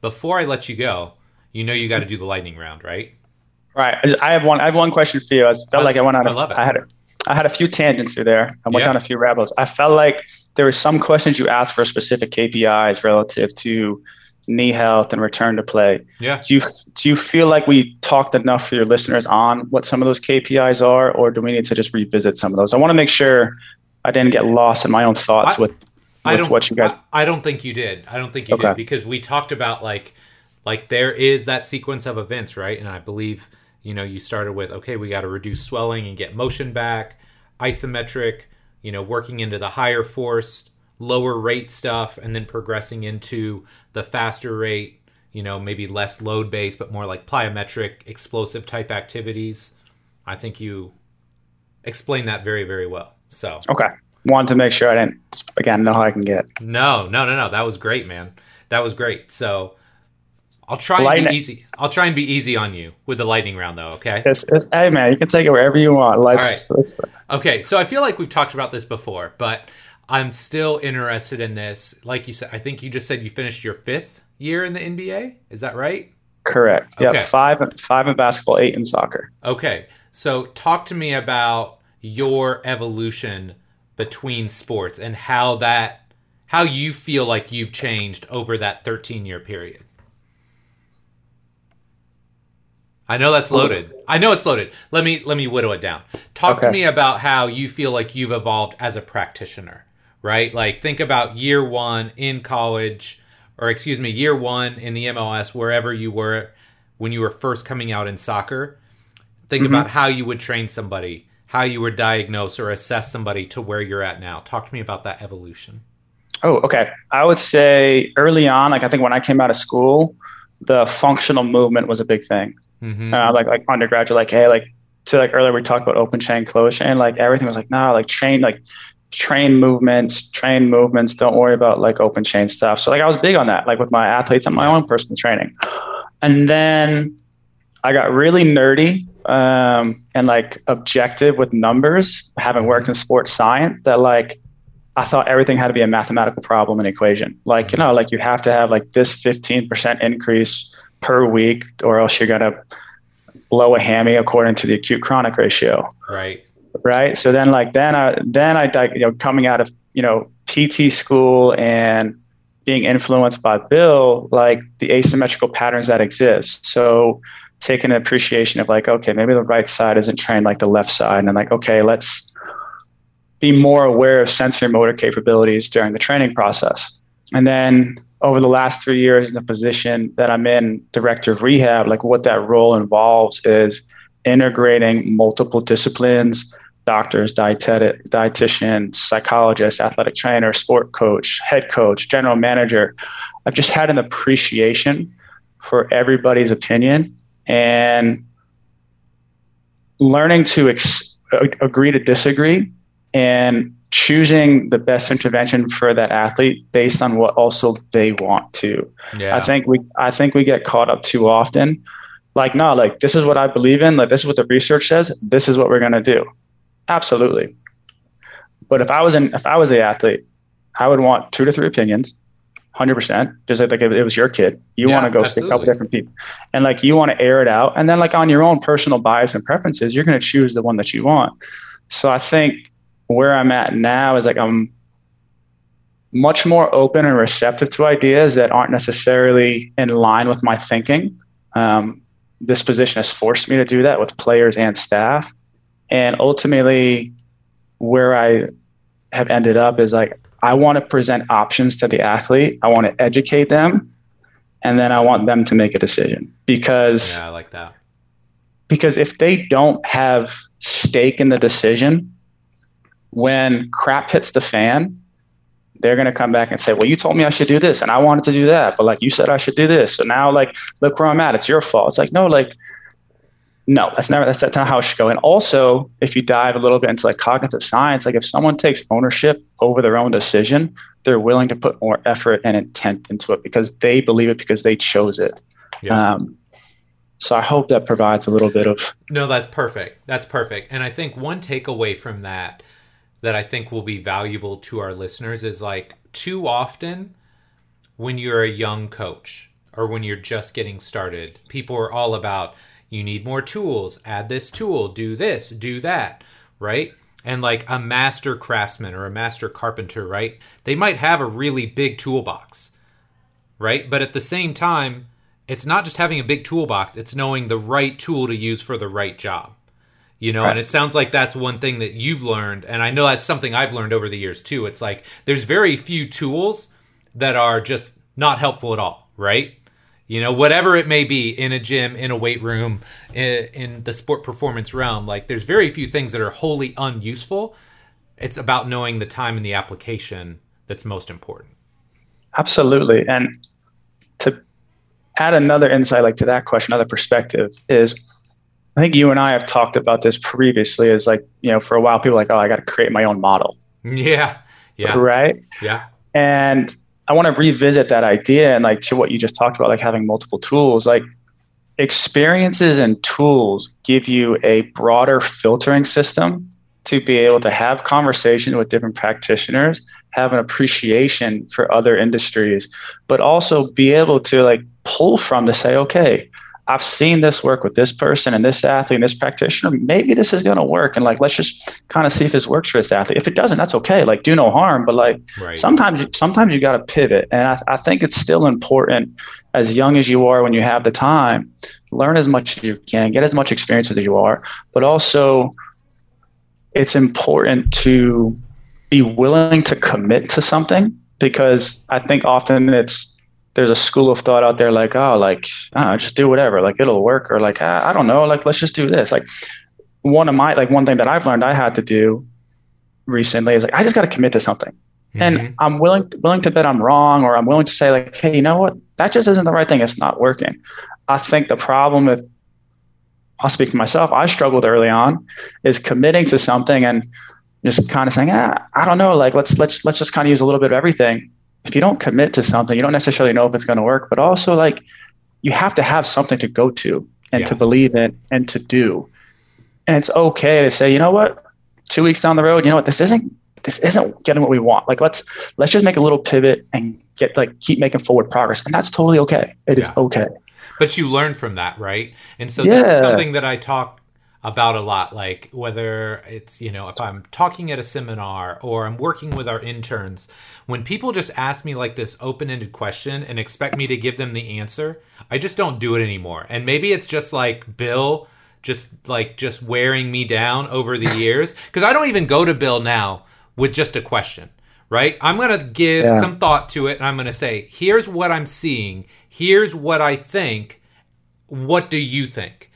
before I let you go, you know you got to do the lightning round, right? Right. I have one. I have one question for you. I felt I, like I went on. I love it. I had a, I had a few tangents through there. I went yeah. down a few rabbits. I felt like there were some questions you asked for specific KPIs relative to knee health and return to play. Yeah. Do you do you feel like we talked enough for your listeners on what some of those KPIs are, or do we need to just revisit some of those? I want to make sure I didn't get lost in my own thoughts I, with, with I don't, what you guys. I, I, don't think you did. I don't think you okay. did because we talked about like like there is that sequence of events, right? And I believe you know you started with okay, we got to reduce swelling and get motion back, isometric, you know, working into the higher force lower rate stuff and then progressing into the faster rate, you know, maybe less load based, but more like plyometric, explosive type activities. I think you explained that very, very well. So, okay. Wanted to make sure I didn't, again, know how I can get. No, no, no, no. That was great, man. That was great. So, I'll try lightning. and be easy. I'll try and be easy on you with the lightning round, though. Okay. It's, it's, hey, man, you can take it wherever you want. Let's, All right. Okay, so I feel like we've talked about this before, but I'm still interested in this. Like you said, I think you just said you finished your fifth year in the NBA. Is that right? Correct. Okay. Yeah, five five in basketball, eight in soccer. Okay. So talk to me about your evolution between sports and how that how you feel like you've changed over that 13 year period. I know that's loaded. I know it's loaded. Let me let me whittle it down. Talk okay. to me about how you feel like you've evolved as a practitioner right? Like think about year one in college, or excuse me, year one in the MLS, wherever you were when you were first coming out in soccer. Think mm-hmm. about how you would train somebody, how you would diagnose or assess somebody to where you're at now. Talk to me about that evolution. Oh, okay. I would say early on, like I think when I came out of school, the functional movement was a big thing. Mm-hmm. Uh, like like undergraduate, like hey, like so like earlier we talked about open chain, closed chain, like everything was like nah, like train, like train movements, train movements. Don't worry about like open chain stuff. So like I was big on that, like with my athletes and my own personal training. And then I got really nerdy um, and like objective with numbers, having worked in sports science, that like I thought everything had to be a mathematical problem and equation. Like, you know, like you have to have like this 15% increase per week, or else you're gonna blow a hammy according to the acute chronic ratio. Right right? So then like then I then I you know coming out of you know PT school and being influenced by Bill, like the asymmetrical patterns that exist. So taking an appreciation of like, okay, maybe the right side isn't trained like the left side, and like, okay, let's be more aware of sensory motor capabilities during the training process. And then over the last three years in the position that I'm in, director of rehab, like what that role involves is integrating multiple disciplines doctors, dietetic, dietitian, psychologist, athletic trainer, sport coach, head coach, general manager. I've just had an appreciation for everybody's opinion and learning to ex- agree to disagree and choosing the best intervention for that athlete based on what also they want to. Yeah. I think we I think we get caught up too often. Like no like this is what i believe in. Like this is what the research says. This is what we're going to do. Absolutely. But if i was in if i was the athlete i would want two to three opinions 100% just like if it was your kid. You yeah, want to go see a couple different people. And like you want to air it out. And then like on your own personal bias and preferences you're going to choose the one that you want. So i think where i'm at now is like i'm much more open and receptive to ideas that aren't necessarily in line with my thinking um, this position has forced me to do that with players and staff. And ultimately, where I have ended up is like, I want to present options to the athlete, I want to educate them, and then I want them to make a decision because. Yeah, I like that. Because if they don't have stake in the decision, when crap hits the fan, they're going to come back and say, well, you told me I should do this and I wanted to do that, but like you said, I should do this. So now like, look where I'm at. It's your fault. It's like, no, like, no, that's never, that's, that's not how it should go. And also if you dive a little bit into like cognitive science, like if someone takes ownership over their own decision, they're willing to put more effort and intent into it because they believe it because they chose it. Yeah. Um, so I hope that provides a little bit of. No, that's perfect. That's perfect. And I think one takeaway from that that I think will be valuable to our listeners is like too often when you're a young coach or when you're just getting started, people are all about you need more tools, add this tool, do this, do that, right? And like a master craftsman or a master carpenter, right? They might have a really big toolbox, right? But at the same time, it's not just having a big toolbox, it's knowing the right tool to use for the right job you know right. and it sounds like that's one thing that you've learned and i know that's something i've learned over the years too. It's like there's very few tools that are just not helpful at all right? You know whatever it may be in a gym in a weight room in, in the sport performance realm like there's very few things that are wholly unuseful. It's about knowing the time and the application that's most important. Absolutely. And to add another insight like to that question another perspective is I think you and I have talked about this previously. Is like you know, for a while, people like, oh, I got to create my own model. Yeah. Yeah. Right. Yeah. And I want to revisit that idea and like to what you just talked about, like having multiple tools. Like experiences and tools give you a broader filtering system to be able to have conversation with different practitioners, have an appreciation for other industries, but also be able to like pull from to say, okay, I've seen this work with this person and this athlete and this practitioner. Maybe this is going to work. And like, let's just kind of see if this works for this athlete. If it doesn't, that's okay. Like, do no harm. But like, right. sometimes, sometimes you got to pivot. And I, I think it's still important as young as you are when you have the time, learn as much as you can, get as much experience as you are. But also, it's important to be willing to commit to something because I think often it's there's a school of thought out there like, oh, like, oh, just do whatever, like it'll work, or like, I don't know, like let's just do this. Like one of my like one thing that I've learned I had to do recently is like I just got to commit to something. Mm-hmm. And I'm willing willing to bet I'm wrong, or I'm willing to say like, hey, you know what, that just isn't the right thing. It's not working. I think the problem with I'll speak for myself. I struggled early on is committing to something and just kind of saying, ah, I don't know, like let's let's let's just kind of use a little bit of everything if you don't commit to something, you don't necessarily know if it's going to work, but also like you have to have something to go to and to believe in and to do. And it's okay to say, you know what, two weeks down the road, you know what, this isn't this isn't getting what we want. Like let's let's just make a little pivot and get like keep making forward progress. And that's totally okay. It yeah. is okay. But you learn from that, right? And so yeah. something that I talk about a lot like whether it's you know if i'm talking at a seminar or i'm working with our interns when people just ask me like this open-ended question and expect me to give them the answer i just don't do it anymore. And maybe it's just like bill just like just wearing me down over the years because i don't even go to bill now with just a question right? I'm going to give yeah. some thought to it and i'm going to say here's what i'm seeing. Here's what i think. What do you think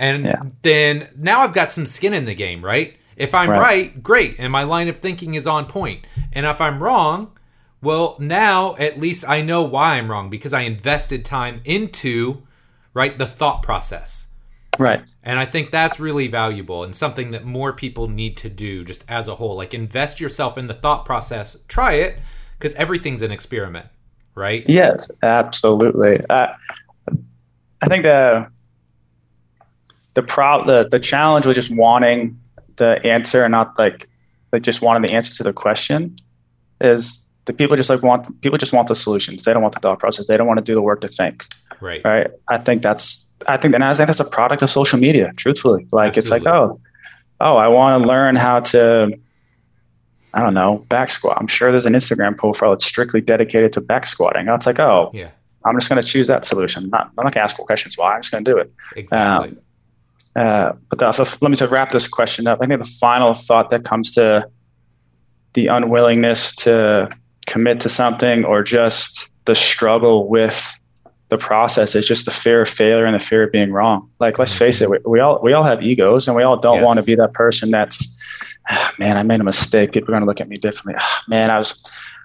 and yeah. then now I've got some skin in the game, right? If I'm right. right, great, and my line of thinking is on point. And if I'm wrong, well, now at least I know why I'm wrong because I invested time into right the thought process. Right. And I think that's really valuable and something that more people need to do just as a whole. Like invest yourself in the thought process. Try it because everything's an experiment, right? Yes, absolutely. Uh, I think the the pro the, the challenge was just wanting the answer and not like like just wanting the answer to the question is the people just like want people just want the solutions. They don't want the thought process. They don't want to do the work to think. Right. Right. I think that's I think and I think that's a product of social media, truthfully. Like Absolutely. it's like, oh, oh, I want to learn how to I don't know, back squat. I'm sure there's an Instagram profile that's strictly dedicated to back squatting. It's like, oh, yeah. I'm just going to choose that solution. I'm not, I'm not going to ask questions why. I'm just going to do it. Exactly. Um, Uh, but the, let me to wrap this question up. I think the final thought that comes to the unwillingness to commit to something or just the struggle with the process is just the fear of failure and the fear of being wrong. Like, let's face mm-hmm. it, we, we all we all have egos, and we all don't yes. want to be that person that's, oh, man, I made a mistake. People are going to look at me differently. Oh, man, I was,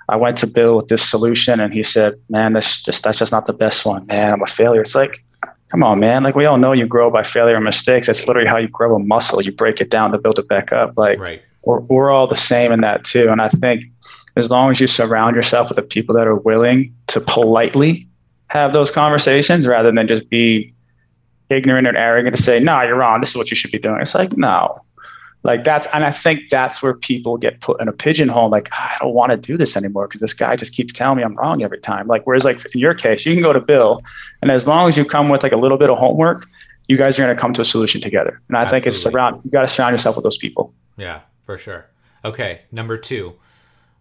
I went to Bill with this solution, and he said, man, that's just that's just not the best one. Man, I'm a failure. It's like, come on, man. Like we all know you grow by failure and mistakes. That's literally how you grow a muscle. You break it down to build it back up. Like right. we're, we're all the same in that too. And I think as long as you surround yourself with the people that are willing to politely have those conversations rather than just be ignorant and arrogant to say, no, nah, you're wrong. This is what you should be doing. It's like, no, like that's, and I think that's where people get put in a pigeonhole. Like, ah, I don't want to do this anymore because this guy just keeps telling me I'm wrong every time. Like, whereas like in your case, you can go to Bill and as long as you come with like a little bit of homework, you guys are going to come to a solution together. And I Absolutely. think it's surround, you got to surround yourself with those people. Yeah, for sure. Okay. Number two,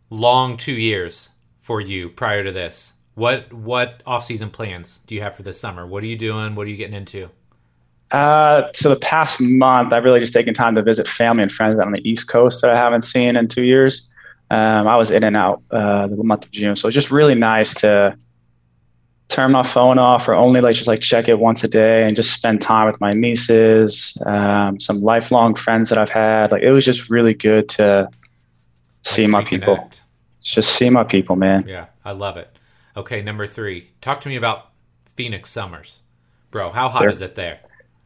long two years for you prior to this. What what off season plans do you have for this summer? What are you doing? What are you getting into? Uh, so the past month, I've really just taken time to visit family and friends out on the East Coast that I haven't seen in two years. Um, I was in and out uh, the month of June, so it's just really nice to turn my phone off or only like just like check it once a day and just spend time with my nieces, um, some lifelong friends that I've had. Like it was just really good to see like my people. Just see my people, man. Yeah, I love it. Okay, number three. Talk to me about Phoenix summers, bro. How hot They're, is it there?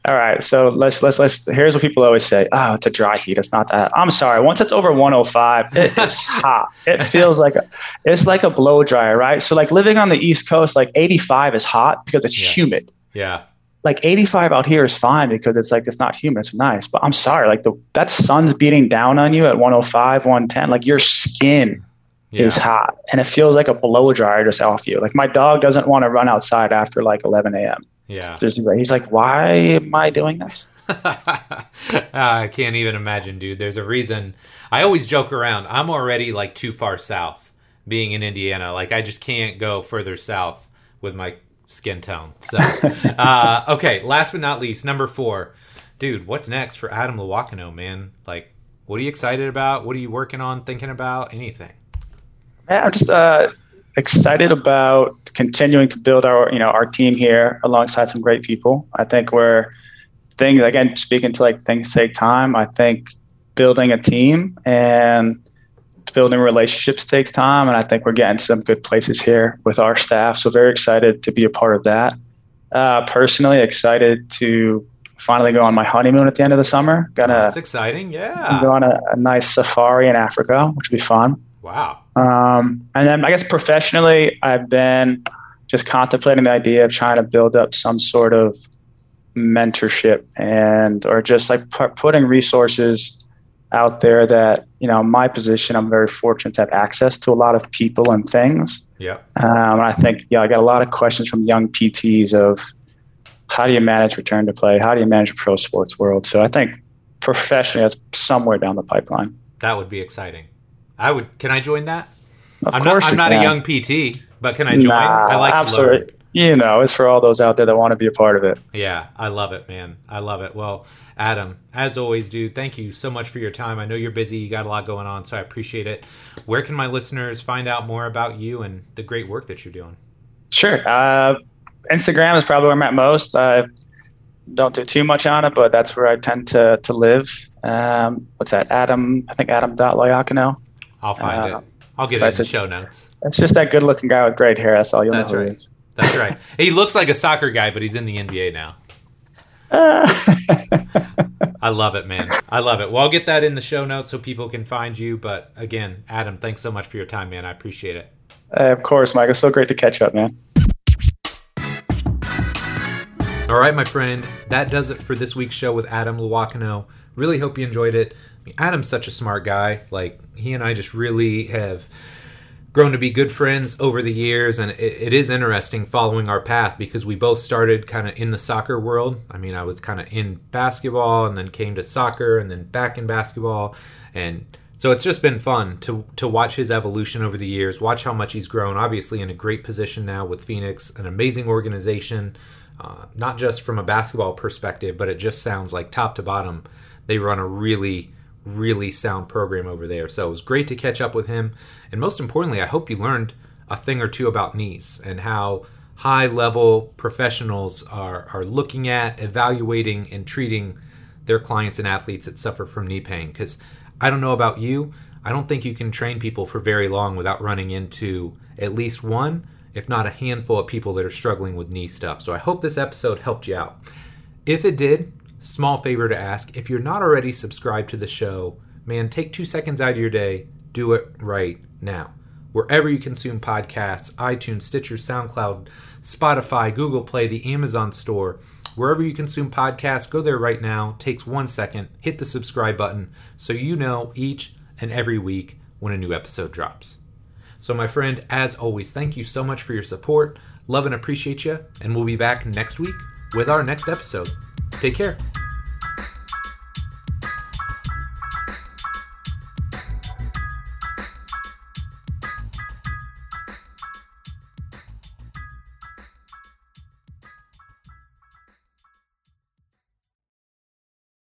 All right, so let's let's let's. Here's what people always say: "Oh, it's a dry heat. It's not that." I'm sorry. Once it's over 105, it is hot. It feels like a, it's like a blow dryer, right? So like living on the East Coast, like 85 is hot because it's yeah. humid. Yeah. Like 85 out here is fine because it's like it's not humid. It's nice. But I'm sorry, like the that sun's beating down on you at 105, 110. Like your skin yeah. is hot and it feels like a blow dryer just off you. Like my dog doesn't want to run outside after like 11 a.m. Yeah. He's like, why am I doing this? I can't even imagine, dude. There's a reason. I always joke around. I'm already like too far south being in Indiana. Like I just can't go further south with my skin tone. So, uh, okay. Last but not least, number four, dude. What's next for Adam Loiacono, man? Like, what are you excited about? What are you working on? Thinking about? Anything? Yeah, I'm just uh, excited about continuing to build our you know our team here alongside some great people. I think we're things again speaking to like things take time. I think building a team and building relationships takes time, and I think we're getting some good places here with our staff. So very excited to be a part of that. Uh, personally, excited to finally go on my honeymoon at the end of the summer. Gonna that's exciting, yeah. Go on a, a nice safari in Africa, which will be fun. Wow. Um, and then I guess professionally, I've been just contemplating the idea of trying to build up some sort of mentorship and or just like p- putting resources out there that you know my position i'm very fortunate to have access to a lot of people and things. Yeah. Um, i think yeah i got a lot of questions from young pts of how do you manage return to play? How do you manage a pro sports world? So i think professionally that's somewhere down the pipeline. That would be exciting I would. Can I join that? Of I'm course, not, I'm not can. a young PT, but can I join? Nah, I like absolutely. You know, it's for all those out there that want to be a part of it. Yeah, I love it, man. I love it. Well, Adam, as always, dude, thank you so much for your time. I know you're busy, you got a lot going on, so I appreciate it. Where can my listeners find out more about you and the great work that you're doing? Sure. Uh, Instagram is probably where I'm at most. I don't do too much on it, but that's where I tend to to live. Um, what's that? Adam, I think Adam Loiacono. I'll find uh, it. I'll get it in the show notes. It's just that good looking guy with great hair. That's all you'll That's know. Right. That's right. He looks like a soccer guy, but he's in the NBA now. I love it, man. I love it. Well, I'll get that in the show notes so people can find you. But again, Adam, thanks so much for your time, man. I appreciate it. Uh, of course, Mike. It's so great to catch up, man. All right, my friend. That does it for this week's show with Adam Loiacono. Really hope you enjoyed it. Adam's such a smart guy. Like he and I just really have grown to be good friends over the years, and it, it is interesting following our path because we both started kind of in the soccer world. I mean, I was kind of in basketball, and then came to soccer, and then back in basketball, and so it's just been fun to to watch his evolution over the years, watch how much he's grown. Obviously, in a great position now with Phoenix, an amazing organization. uh, not just from a basketball perspective, but it just sounds like top to bottom, they run a really, really sound program over there. So it was great to catch up with him. And most importantly, I hope you learned a thing or two about knees and how high level professionals are, are looking at, evaluating, and treating their clients and athletes that suffer from knee pain. Because I don't know about you, I don't think you can train people for very long without running into at least one, if not a handful of people that are struggling with knee stuff. So I hope this episode helped you out. If it did, small favor to ask if you're not already subscribed to the show, man, take two seconds out of your day, do it right now. Wherever you consume podcasts, iTunes, Stitcher, SoundCloud, Spotify, Google Play, the Amazon store, wherever you consume podcasts, go there right now. Takes one second, hit the subscribe button so you know each and every week when a new episode drops. So, my friend, as always, thank you so much for your support. Love and appreciate you, and we'll be back next week with our next episode. Take care.